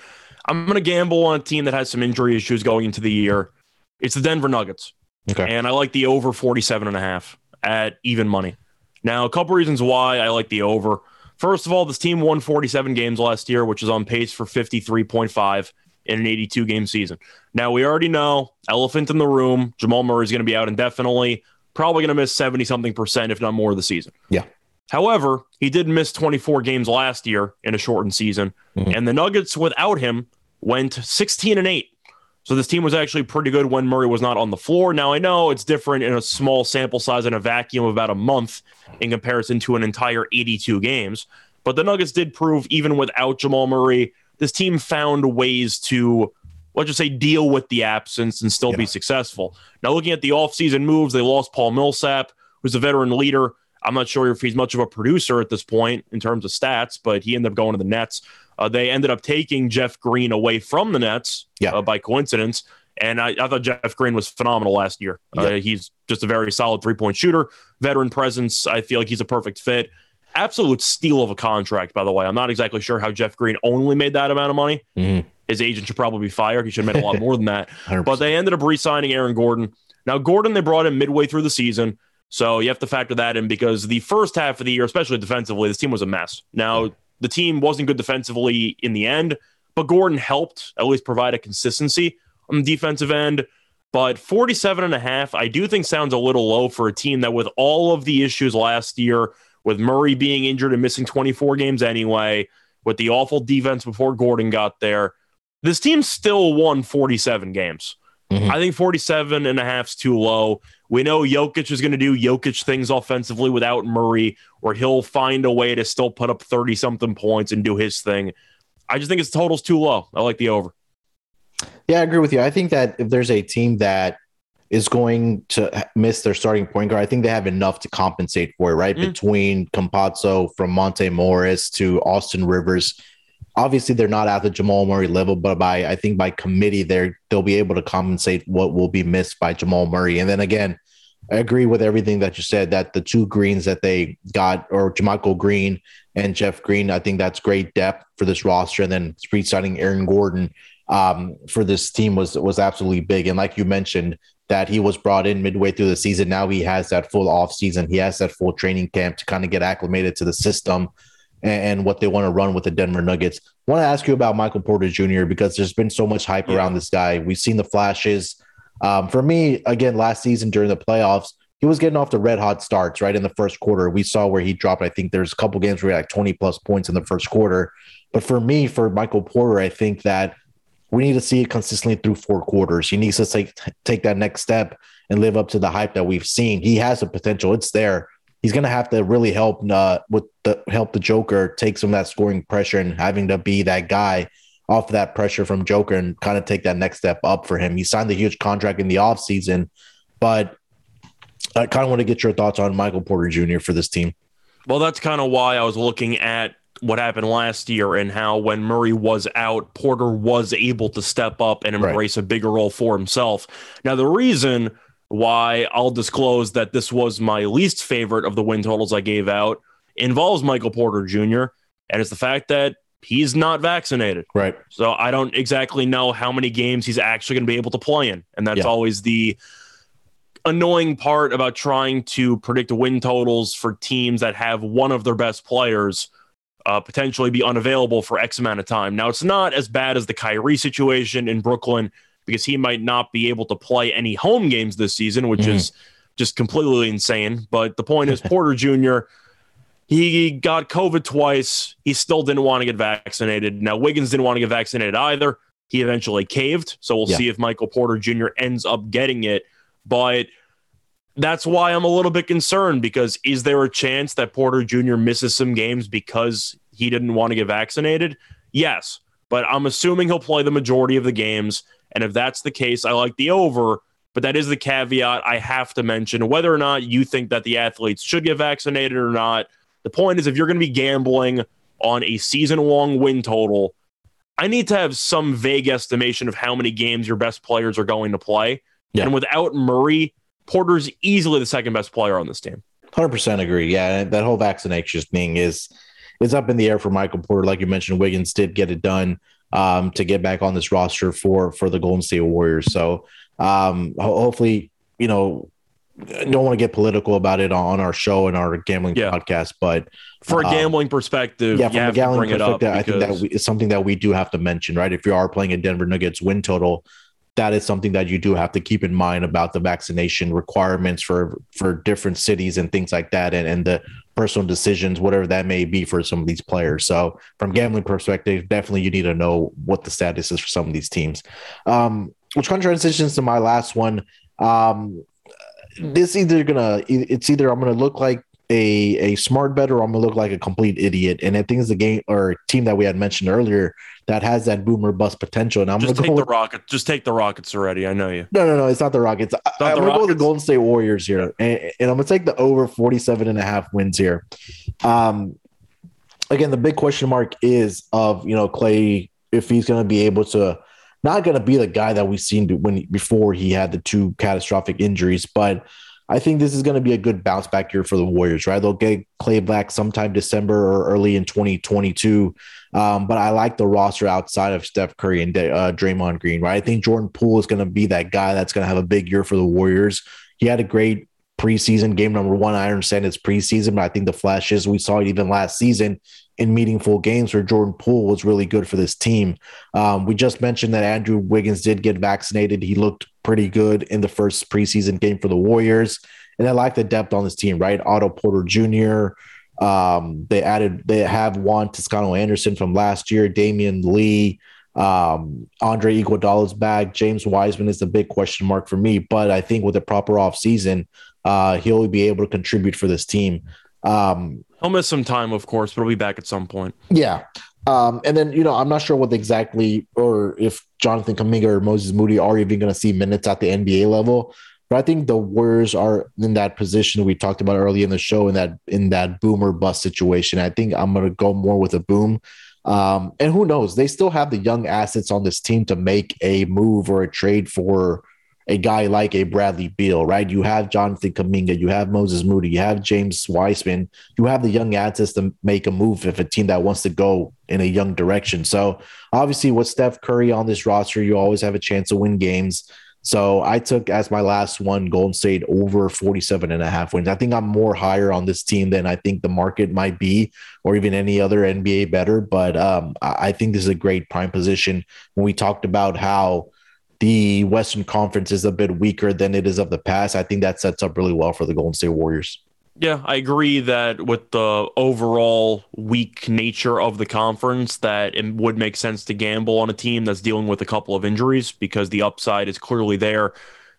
I'm going to gamble on a team that has some injury issues going into the year. It's the Denver Nuggets. Okay. And I like the over 47 and a half at even money. Now, a couple reasons why I like the over. First of all, this team won 47 games last year, which is on pace for 53.5 in an 82 game season. Now, we already know, elephant in the room, Jamal Murray is going to be out indefinitely, probably going to miss 70 something percent, if not more, of the season. Yeah. However, he did miss 24 games last year in a shortened season, mm-hmm. and the Nuggets without him went 16 and 8. So this team was actually pretty good when Murray was not on the floor. Now I know it's different in a small sample size in a vacuum of about a month in comparison to an entire 82 games, but the Nuggets did prove even without Jamal Murray, this team found ways to let's just say deal with the absence and still yeah. be successful. Now looking at the offseason moves, they lost Paul Millsap, who's a veteran leader. I'm not sure if he's much of a producer at this point in terms of stats, but he ended up going to the Nets. Uh, they ended up taking Jeff Green away from the Nets yeah. uh, by coincidence. And I, I, thought Jeff Green was phenomenal last year. Uh, he's just a very solid three point shooter, veteran presence. I feel like he's a perfect fit. Absolute steal of a contract, by the way. I'm not exactly sure how Jeff Green only made that amount of money. Mm-hmm. His agent should probably be fired. He should have made a lot more than that. [LAUGHS] 100%. But they ended up re signing Aaron Gordon. Now, Gordon, they brought in midway through the season. So you have to factor that in because the first half of the year, especially defensively, this team was a mess. Now, the team wasn't good defensively in the end, but Gordon helped at least provide a consistency on the defensive end. But 47 and a half, I do think sounds a little low for a team that with all of the issues last year, with Murray being injured and missing 24 games anyway, with the awful defense before Gordon got there, this team still won 47 games. Mm-hmm. I think 47 and a half is too low. We know Jokic is going to do Jokic things offensively without Murray, or he'll find a way to still put up 30 something points and do his thing. I just think his total's too low. I like the over. Yeah, I agree with you. I think that if there's a team that is going to miss their starting point guard, I think they have enough to compensate for it, right? Mm. Between Campazzo from Monte Morris to Austin Rivers obviously they're not at the Jamal Murray level, but by I think by committee they're they'll be able to compensate what will be missed by Jamal Murray. And then again, I agree with everything that you said that the two greens that they got or JaMychal Green and Jeff Green, I think that's great depth for this roster. And then re-signing Aaron Gordon um, for this team was was absolutely big. And like you mentioned, that he was brought in midway through the season. Now he has that full off season. He has that full training camp to kind of get acclimated to the system and, and what they want to run with the Denver Nuggets. I want to ask you about Michael Porter Jr. because there's been so much hype yeah. around this guy. We've seen the flashes. Um, for me, again, last season during the playoffs, he was getting off the red hot starts right in the first quarter. We saw where he dropped. I think there's a couple games where he had like 20 plus points in the first quarter. But for me, for Michael Porter, I think that we need to see it consistently through four quarters. He needs to take take that next step and live up to the hype that we've seen. He has the potential; it's there. He's going to have to really help uh, with the help the Joker take some of that scoring pressure and having to be that guy off of that pressure from Joker and kind of take that next step up for him. He signed a huge contract in the offseason, but I kind of want to get your thoughts on Michael Porter Jr. for this team. Well, that's kind of why I was looking at what happened last year and how when Murray was out, Porter was able to step up and embrace right. a bigger role for himself. Now, the reason why I'll disclose that this was my least favorite of the win totals I gave out involves Michael Porter Jr. And it's the fact that he's not vaccinated. Right. So I don't exactly know how many games he's actually going to be able to play in. And that's yeah. always the annoying part about trying to predict win totals for teams that have one of their best players uh, potentially be unavailable for X amount of time. Now, it's not as bad as the Kyrie situation in Brooklyn because he might not be able to play any home games this season, which mm. is just completely insane. But the point is, [LAUGHS] Porter Jr., he got COVID twice. He still didn't want to get vaccinated. Now, Wiggins didn't want to get vaccinated either. He eventually caved. So we'll yeah. see if Michael Porter Jr. ends up getting it. But that's why I'm a little bit concerned because is there a chance that Porter Jr. misses some games because he didn't want to get vaccinated? Yes, but I'm assuming he'll play the majority of the games. And if that's the case, I like the over. But that is the caveat I have to mention. Whether or not you think that the athletes should get vaccinated or not, the point is if you're going to be gambling on a season long win total, I need to have some vague estimation of how many games your best players are going to play. Yeah. And without Murray, Porter's easily the second best player on this team. Hundred percent agree. Yeah, that whole vaccination thing is is up in the air for Michael Porter. Like you mentioned, Wiggins did get it done um, to get back on this roster for for the Golden State Warriors. So um, hopefully, you know, don't want to get political about it on our show and our gambling yeah. podcast, but for a um, gambling um, perspective, yeah, from a gambling perspective, I think that we, it's something that we do have to mention, right? If you are playing a Denver Nuggets win total, that is something that you do have to keep in mind about the vaccination requirements for for different cities and things like that and, and the personal decisions whatever that may be for some of these players. So from gambling perspective definitely you need to know what the status is for some of these teams. Um which kind of transitions to my last one. Um this either gonna it's either i'm gonna look like a a smart bet or i'm gonna look like a complete idiot and i think it's the game or team that we had mentioned earlier that has that boomer bust potential. And I'm just gonna take go the with, Rockets. Just take the Rockets already. I know you. No, no, no. It's not the Rockets. I, am gonna go with the Golden State Warriors here, and, and, I'm gonna take the over 47 and a half wins here. Um, again, the big question mark is of you know Klay if he's gonna be able to. Not going to be the guy that we've seen when before he had the two catastrophic injuries, but I think this is going to be a good bounce back year for the Warriors, right? They'll get Klay back sometime December or early in 2022. Um, but I like the roster outside of Steph Curry and uh, Draymond Green, right? I think Jordan Poole is going to be that guy that's going to have a big year for the Warriors. He had a great preseason game number one. I understand it's preseason, but I think the flashes we saw it even last season in meaningful games where Jordan Poole was really good for this team. Um, we just mentioned that Andrew Wiggins did get vaccinated. He looked pretty good in the first preseason game for the Warriors. And I like the depth on this team, right? Otto Porter Jr., um, they added, they have Juan Toscano Anderson from last year, Damion Lee, um, Andre Iguodala's back. James Wiseman is the big question mark for me, but I think with a proper offseason, uh, he'll be able to contribute for this team. Um, He'll miss some time, of course, but he'll be back at some point. Yeah. Um, and then, you know, I'm not sure what exactly, or if Jonathan Kuminga or Moses Moody are even going to see minutes at the NBA level. But I think the Warriors are in that position we talked about early in the show in that in that boomer bust situation. I think I'm going to go more with a boom. Um, and who knows? They still have the young assets on this team to make a move or a trade for a guy like a Bradley Beal, right? You have Jonathan Kuminga, you have Moses Moody, you have James Wiseman, you have the young assets to make a move if a team that wants to go in a young direction. So obviously, with Steph Curry on this roster, you always have a chance to win games. So I took as my last one Golden State over 47 and a half wins. I think I'm more higher on this team than I think the market might be, or even any other NBA better. But um, I think this is a great prime position when we talked about how the Western Conference is a bit weaker than it is of the past. I think that sets up really well for the Golden State Warriors. Yeah, I agree that with the overall weak nature of the conference, that it would make sense to gamble on a team that's dealing with a couple of injuries because the upside is clearly there.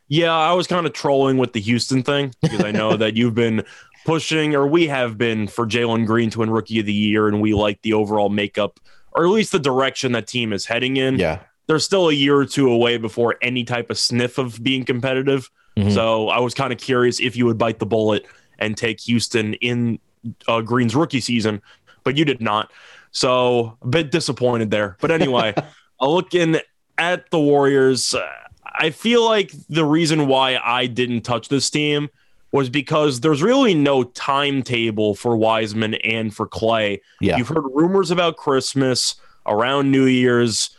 Yeah, I was kind of trolling with the Houston thing because I know [LAUGHS] that you've been pushing, or we have been, for Jalen Green to win Rookie of the Year, and we like the overall makeup, or at least the direction that team is heading in. Yeah. There's still a year or two away before any type of sniff of being competitive. Mm-hmm. So I was kind of curious if you would bite the bullet and take Houston in uh, Green's rookie season, but you did not. So a bit disappointed there. But anyway, [LAUGHS] looking at the Warriors, uh, I feel like the reason why I didn't touch this team was because there's really no timetable for Wiseman and for Klay. Yeah. You've heard rumors about Christmas around New Year's.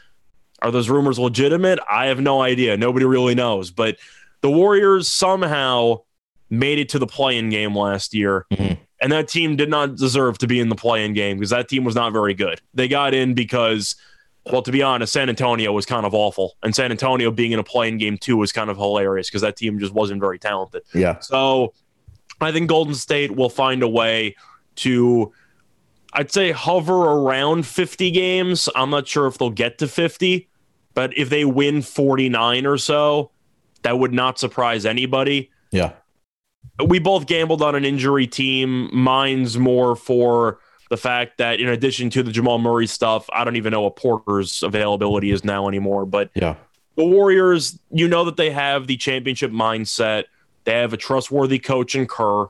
Are those rumors legitimate? I have no idea. Nobody really knows. But the Warriors somehow made it to the play-in game last year. Mm-hmm. And that team did not deserve to be in the play-in game because that team was not very good. They got in because, well, to be honest, San Antonio was kind of awful, and San Antonio being in a play-in game too was kind of hilarious because that team just wasn't very talented. Yeah. So, I think Golden State will find a way to, I'd say, hover around 50 games. I'm not sure if they'll get to 50, but if they win 49 or so, that would not surprise anybody. Yeah we both gambled on an injury team. Mine's more for the fact that in addition to the Jamal Murray stuff, I don't even know what Porter's availability is now anymore. But yeah, the Warriors, you know that they have the championship mindset. They have a trustworthy coach in Kerr,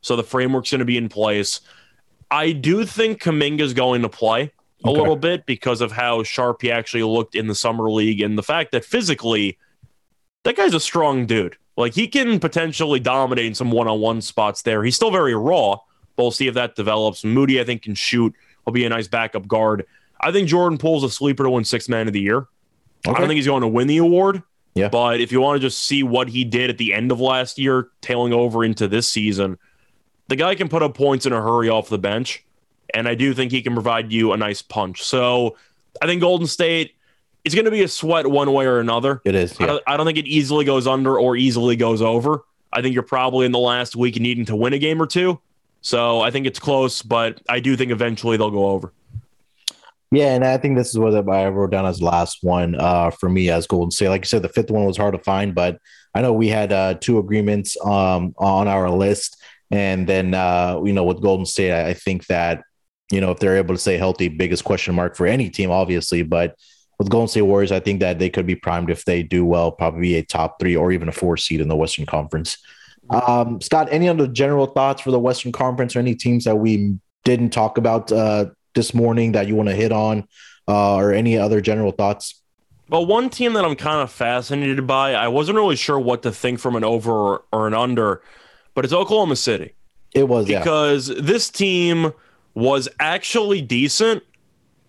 so the framework's going to be in place. I do think Kuminga's going to play a okay. little bit because of how sharp he actually looked in the summer league and the fact that physically, that guy's a strong dude. Like he can potentially dominate in some one-on-one spots there. He's still very raw, but we'll see if that develops. Moody, I think, can shoot. He'll be a nice backup guard. I think Jordan Poole's a sleeper to win six man of the year. Okay. I don't think he's going to win the award. Yeah. But if you want to just see what he did at the end of last year, tailing over into this season, the guy can put up points in a hurry off the bench. And I do think he can provide you a nice punch. So I think Golden State it's going to be a sweat one way or another. It is. Yeah. I, don't, I, don't, think it easily goes under or easily goes over. I think you're probably in the last week needing to win a game or two. So I think it's close, but I do think eventually they'll go over. Yeah, and I think this is what I wrote down as last one uh, for me as Golden State. Like you said, the fifth one was hard to find, but I know we had uh, two agreements um, on our list, and then uh, you know with Golden State, I think that you know if they're able to stay healthy, biggest question mark for any team, obviously, but with Golden State Warriors, I think that they could be primed if they do well, probably a top three or even a four seed in the Western Conference. Um, Scott, any other general thoughts for the Western Conference or any teams that we didn't talk about uh, this morning that you want to hit on, uh, or any other general thoughts? Well, one team that I'm kind of fascinated by, I wasn't really sure what to think from an over or an under, but it's Oklahoma City. It was because yeah. this team was actually decent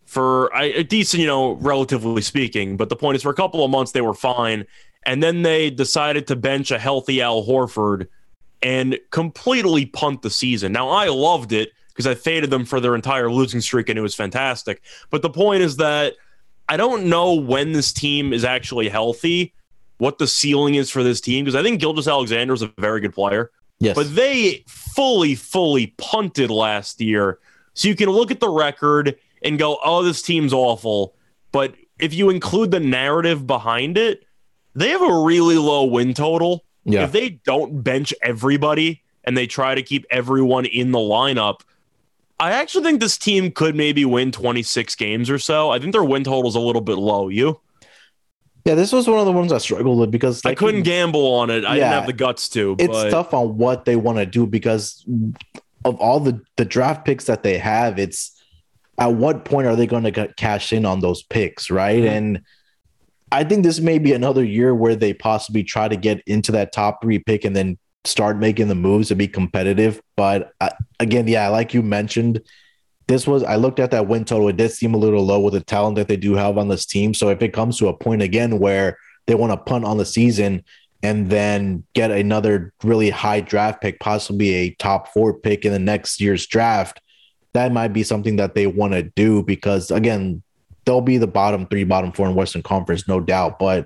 for a uh, decent, you know, relatively speaking. But the point is, for a couple of months, they were fine. And then they decided to bench a healthy Al Horford and completely punt the season. Now, I loved it because I faded them for their entire losing streak and it was fantastic. But the point is that I don't know when this team is actually healthy, what the ceiling is for this team, because I think Gilgeous-Alexander is a very good player. Yes. But they fully, fully punted last year. So you can look at the record and go, oh, this team's awful. But if you include the narrative behind it, they have a really low win total. Yeah. If they don't bench everybody and they try to keep everyone in the lineup, I actually think this team could maybe win 26 games or so. I think their win total is a little bit low. You? Yeah, this was one of the ones I struggled with because like, I couldn't gamble on it. I yeah, didn't have the guts to. It's tough on what they want to do because of all the the draft picks that they have. It's at what point are they going to cash in on those picks, right? Mm-hmm. And I think this may be another year where they possibly try to get into that top three pick and then start making the moves to be competitive. But uh, again, yeah, like you mentioned, this was I looked at that win total. It did seem a little low with the talent that they do have on this team. So if it comes to a point again where they want to punt on the season and then get another really high draft pick, possibly a top four pick in the next year's draft, that might be something that they want to do because, again, they'll be the bottom three, bottom four in Western Conference, no doubt. But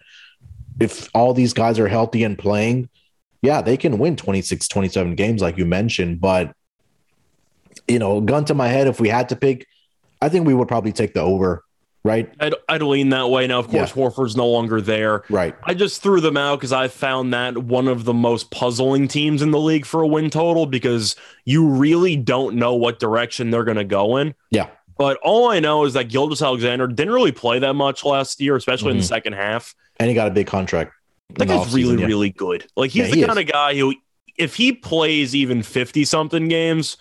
if all these guys are healthy and playing, yeah, they can win 26, 27 games, like you mentioned. But, you know, gun to my head, if we had to pick, I think we would probably take the over right? I'd, I'd lean that way. Now, of course, yeah. Horford's no longer there. Right. I just threw them out because I found that one of the most puzzling teams in the league for a win total because you really don't know what direction they're going to go in. Yeah. But all I know is that Gilgeous-Alexander didn't really play that much last year, especially mm-hmm. in the mm-hmm. second half. And he got a big contract. That guy's really, yeah. really good. Like he's yeah, the he kind is. of guy who, if he plays even 50 something games,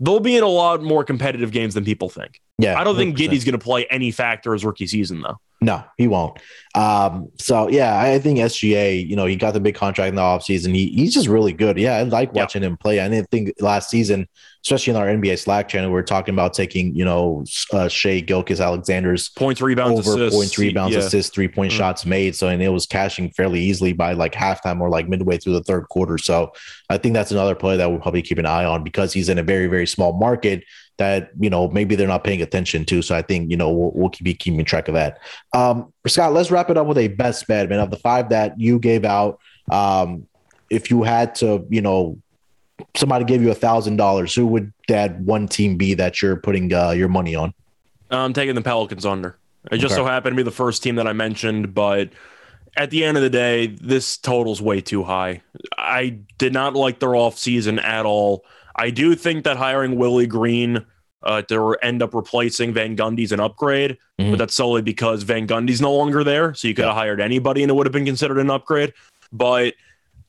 they'll be in a lot more competitive games than people think. Yeah. I don't 100%. think Giddey's going to play any factor his rookie season, though. No, he won't. Um, so yeah, I think SGA, you know, he got the big contract in the offseason. He he's just really good. Yeah, I like watching yep. him play. I didn't think last season, especially in our NBA Slack channel, we are talking about taking, you know, uh, Shai Gilgeous-Alexander's points, rebounds, over assists. points, rebounds, yeah. assists, three point mm-hmm. shots made. So and it was cashing fairly easily by like halftime or like midway through the third quarter. So I think that's another play that we'll probably keep an eye on because he's in a very, very small market that you know maybe they're not paying attention to. So I think you know we'll, we'll be keeping track of that. Um, Scott, let's wrap it up with a best bet, man. Of the five that you gave out, um, if you had to, you know, somebody gave you a thousand dollars, who would that one team be that you're putting uh, your money on? I'm taking the Pelicans under. It just okay. so happened to be the first team that I mentioned, but at the end of the day, this total's way too high. I did not like their off season at all. I do think that hiring Willie Green uh, to end up replacing Van Gundy's an upgrade, mm-hmm. but that's solely because Van Gundy's no longer there. So you could have hired anybody and it would have been considered an upgrade. But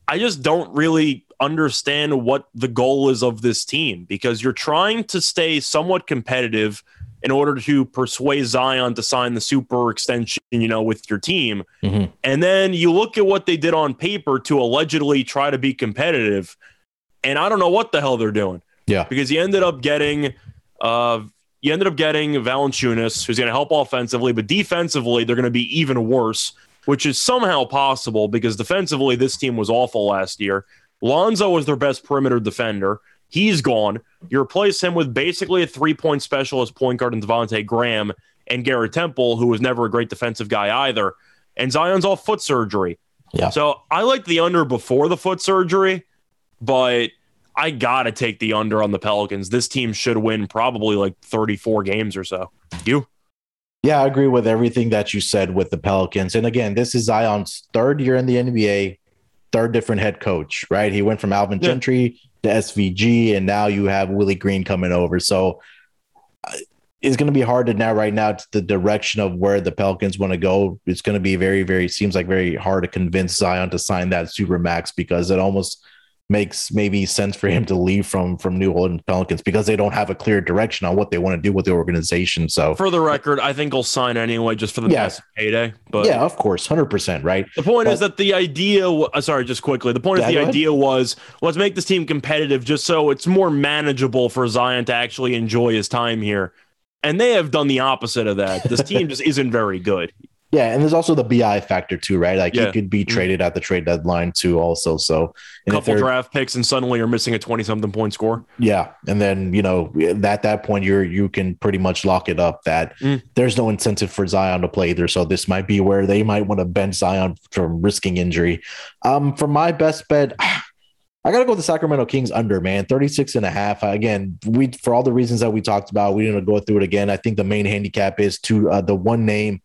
I just don't really understand what the goal is of this team because you're trying to stay somewhat competitive in order to persuade Zion to sign the super extension, you know, with your team. Mm-hmm. And then you look at what they did on paper to allegedly try to be competitive and I don't know what the hell they're doing. Yeah, because he ended up getting, uh, you ended up getting Valanciunas, who's going to help offensively, but defensively they're going to be even worse, which is somehow possible because defensively this team was awful last year. Lonzo was their best perimeter defender. He's gone. You replace him with basically a three point specialist point guard in Devonte Graham and Garrett Temple, who was never a great defensive guy either. And Zion's off foot surgery. Yeah. So I liked the under before the foot surgery but I gotta take the under on the Pelicans. This team should win probably like 34 games or so. You? Yeah, I agree with everything that you said with the Pelicans. And again, this is Zion's third year in the NBA, third different head coach, right? He went from Alvin yeah. Gentry to SVG, and now you have Willie Green coming over. So uh, it's going to be hard to now, right now, the direction of where the Pelicans want to go. It's going to be very, very, seems like very hard to convince Zion to sign that super max because it almost makes maybe sense for him to leave from from New Orleans Pelicans because they don't have a clear direction on what they want to do with the organization. So, for the record, I think he'll sign anyway just for the yeah. payday. But yeah, of course, hundred percent, right. The point but, is that the idea. Uh, sorry, just quickly, the point yeah, is the idea was let's make this team competitive, just so it's more manageable for Zion to actually enjoy his time here. And they have done the opposite of that. This team [LAUGHS] just isn't very good. Yeah, and there's also the BI factor too, right? Like yeah. he could be mm-hmm. traded at the trade deadline too, also. So a couple draft picks, and suddenly you're missing a twenty something point score. Yeah, and then you know at that point you're you can pretty much lock it up that mm. there's no incentive for Zion to play either. So this might be where they might want to bench Zion from risking injury. Um, for my best bet. [SIGHS] I got to go with the Sacramento Kings under, man. 36 and a half. Again, we for all the reasons that we talked about, we didn't go through it again. I think the main handicap is to uh, the one name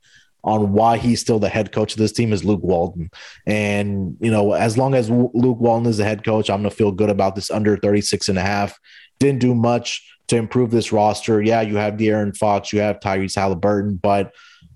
on why he's still the head coach of this team is Luke Walton. And, you know, as long as Luke Walton is the head coach, I'm going to feel good about this under 36 and a half. Didn't do much to improve this roster. Yeah, you have De'Aaron Fox, you have Tyrese Halliburton, but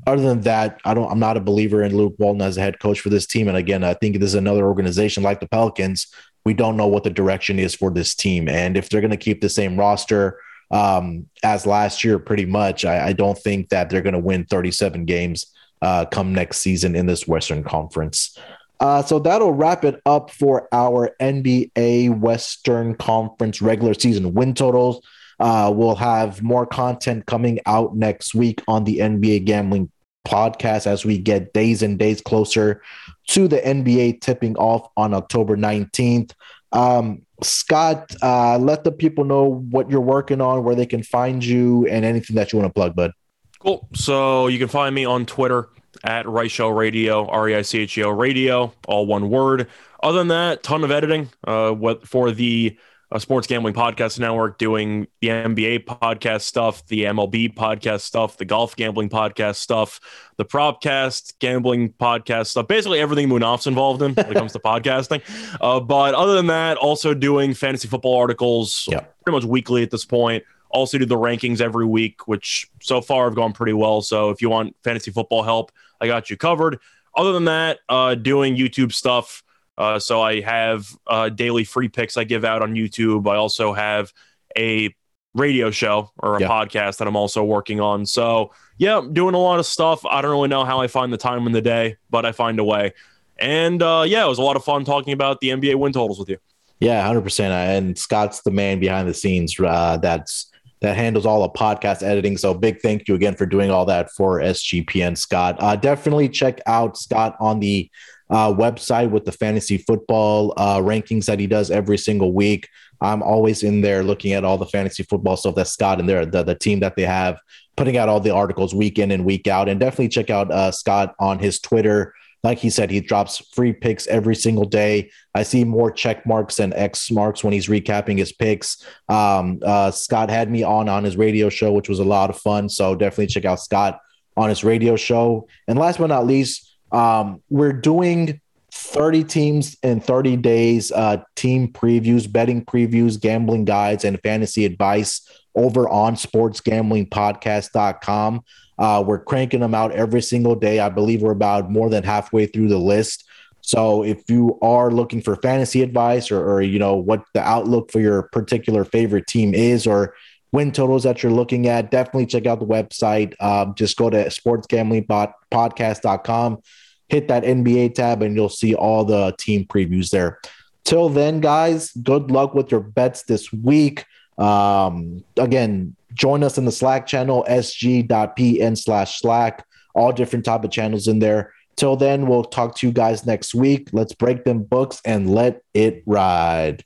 other than that, I don't. I'm not a believer in Luke Walton as a head coach for this team. And again, I think this is another organization like the Pelicans. We don't know what the direction is for this team, and if they're going to keep the same roster um, as last year, pretty much, I, I don't think that they're going to win 37 games uh, come next season in this Western Conference. Uh, so that'll wrap it up for our NBA Western Conference regular season win totals. Uh, we'll have more content coming out next week on the NBA Gambling podcast as we get days and days closer to the NBA tipping off on October 19th. Um, Scott, uh, let the people know what you're working on, where they can find you, and anything that you want to plug, bud. Cool. So you can find me on Twitter at Reichel Radio, R E I C H E L Radio, all one word. Other than that, ton of editing. Uh, what for the uh, Sports Gambling Podcast Network, doing the NBA podcast stuff, the MLB podcast stuff, the golf gambling podcast stuff, the Propcast gambling podcast stuff. Basically, everything Munaf's involved in when it comes to [LAUGHS] podcasting. Uh, but other than that, also doing fantasy football articles, pretty much weekly at this point. Also do the rankings every week, which so far have gone pretty well. So if you want fantasy football help, I got you covered. Other than that, uh, doing YouTube stuff. Uh, so I have uh, daily free picks I give out on YouTube. I also have a radio show or a Yeah. podcast that I'm also working on. So yeah, I'm doing a lot of stuff. I don't really know how I find the time in the day, but I find a way. And uh, yeah, it was a lot of fun talking about the NBA win totals with you. Yeah, hundred percent. And Scott's the man behind the scenes. Uh, that's that handles all the podcast editing. So big thank you again for doing all that for SGPN, Scott. Uh, definitely check out Scott on the uh, website with the fantasy football uh, rankings that he does every single week. I'm always in there looking at all the fantasy football stuff that Scott and their the, the team that they have putting out all the articles week in and week out. And definitely check out uh, Scott on his Twitter. Like he said, he drops free picks every single day. I see more check marks and X marks when he's recapping his picks. Um, uh, Scott had me on on his radio show, which was a lot of fun. So definitely check out Scott on his radio show. And last but not least, um, we're doing 30 teams in 30 days, uh, team previews, betting previews, gambling guides, and fantasy advice over on sportsgamblingpodcast.com. Uh, we're cranking them out every single day. I believe we're about more than halfway through the list. So if you are looking for fantasy advice or, or you know what the outlook for your particular favorite team is or win totals that you're looking at, definitely check out the website. Um, just go to sportsgamblingpodcast.com, hit that NBA tab, and you'll see all the team previews there. Till then, guys, good luck with your bets this week. Um, again, join us in the Slack channel, sg.pn slash Slack, all different type of channels in there. Till then, we'll talk to you guys next week. Let's break them books and let it ride.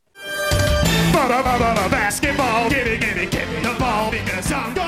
Basketball, give me, give me, give me the ball because I'm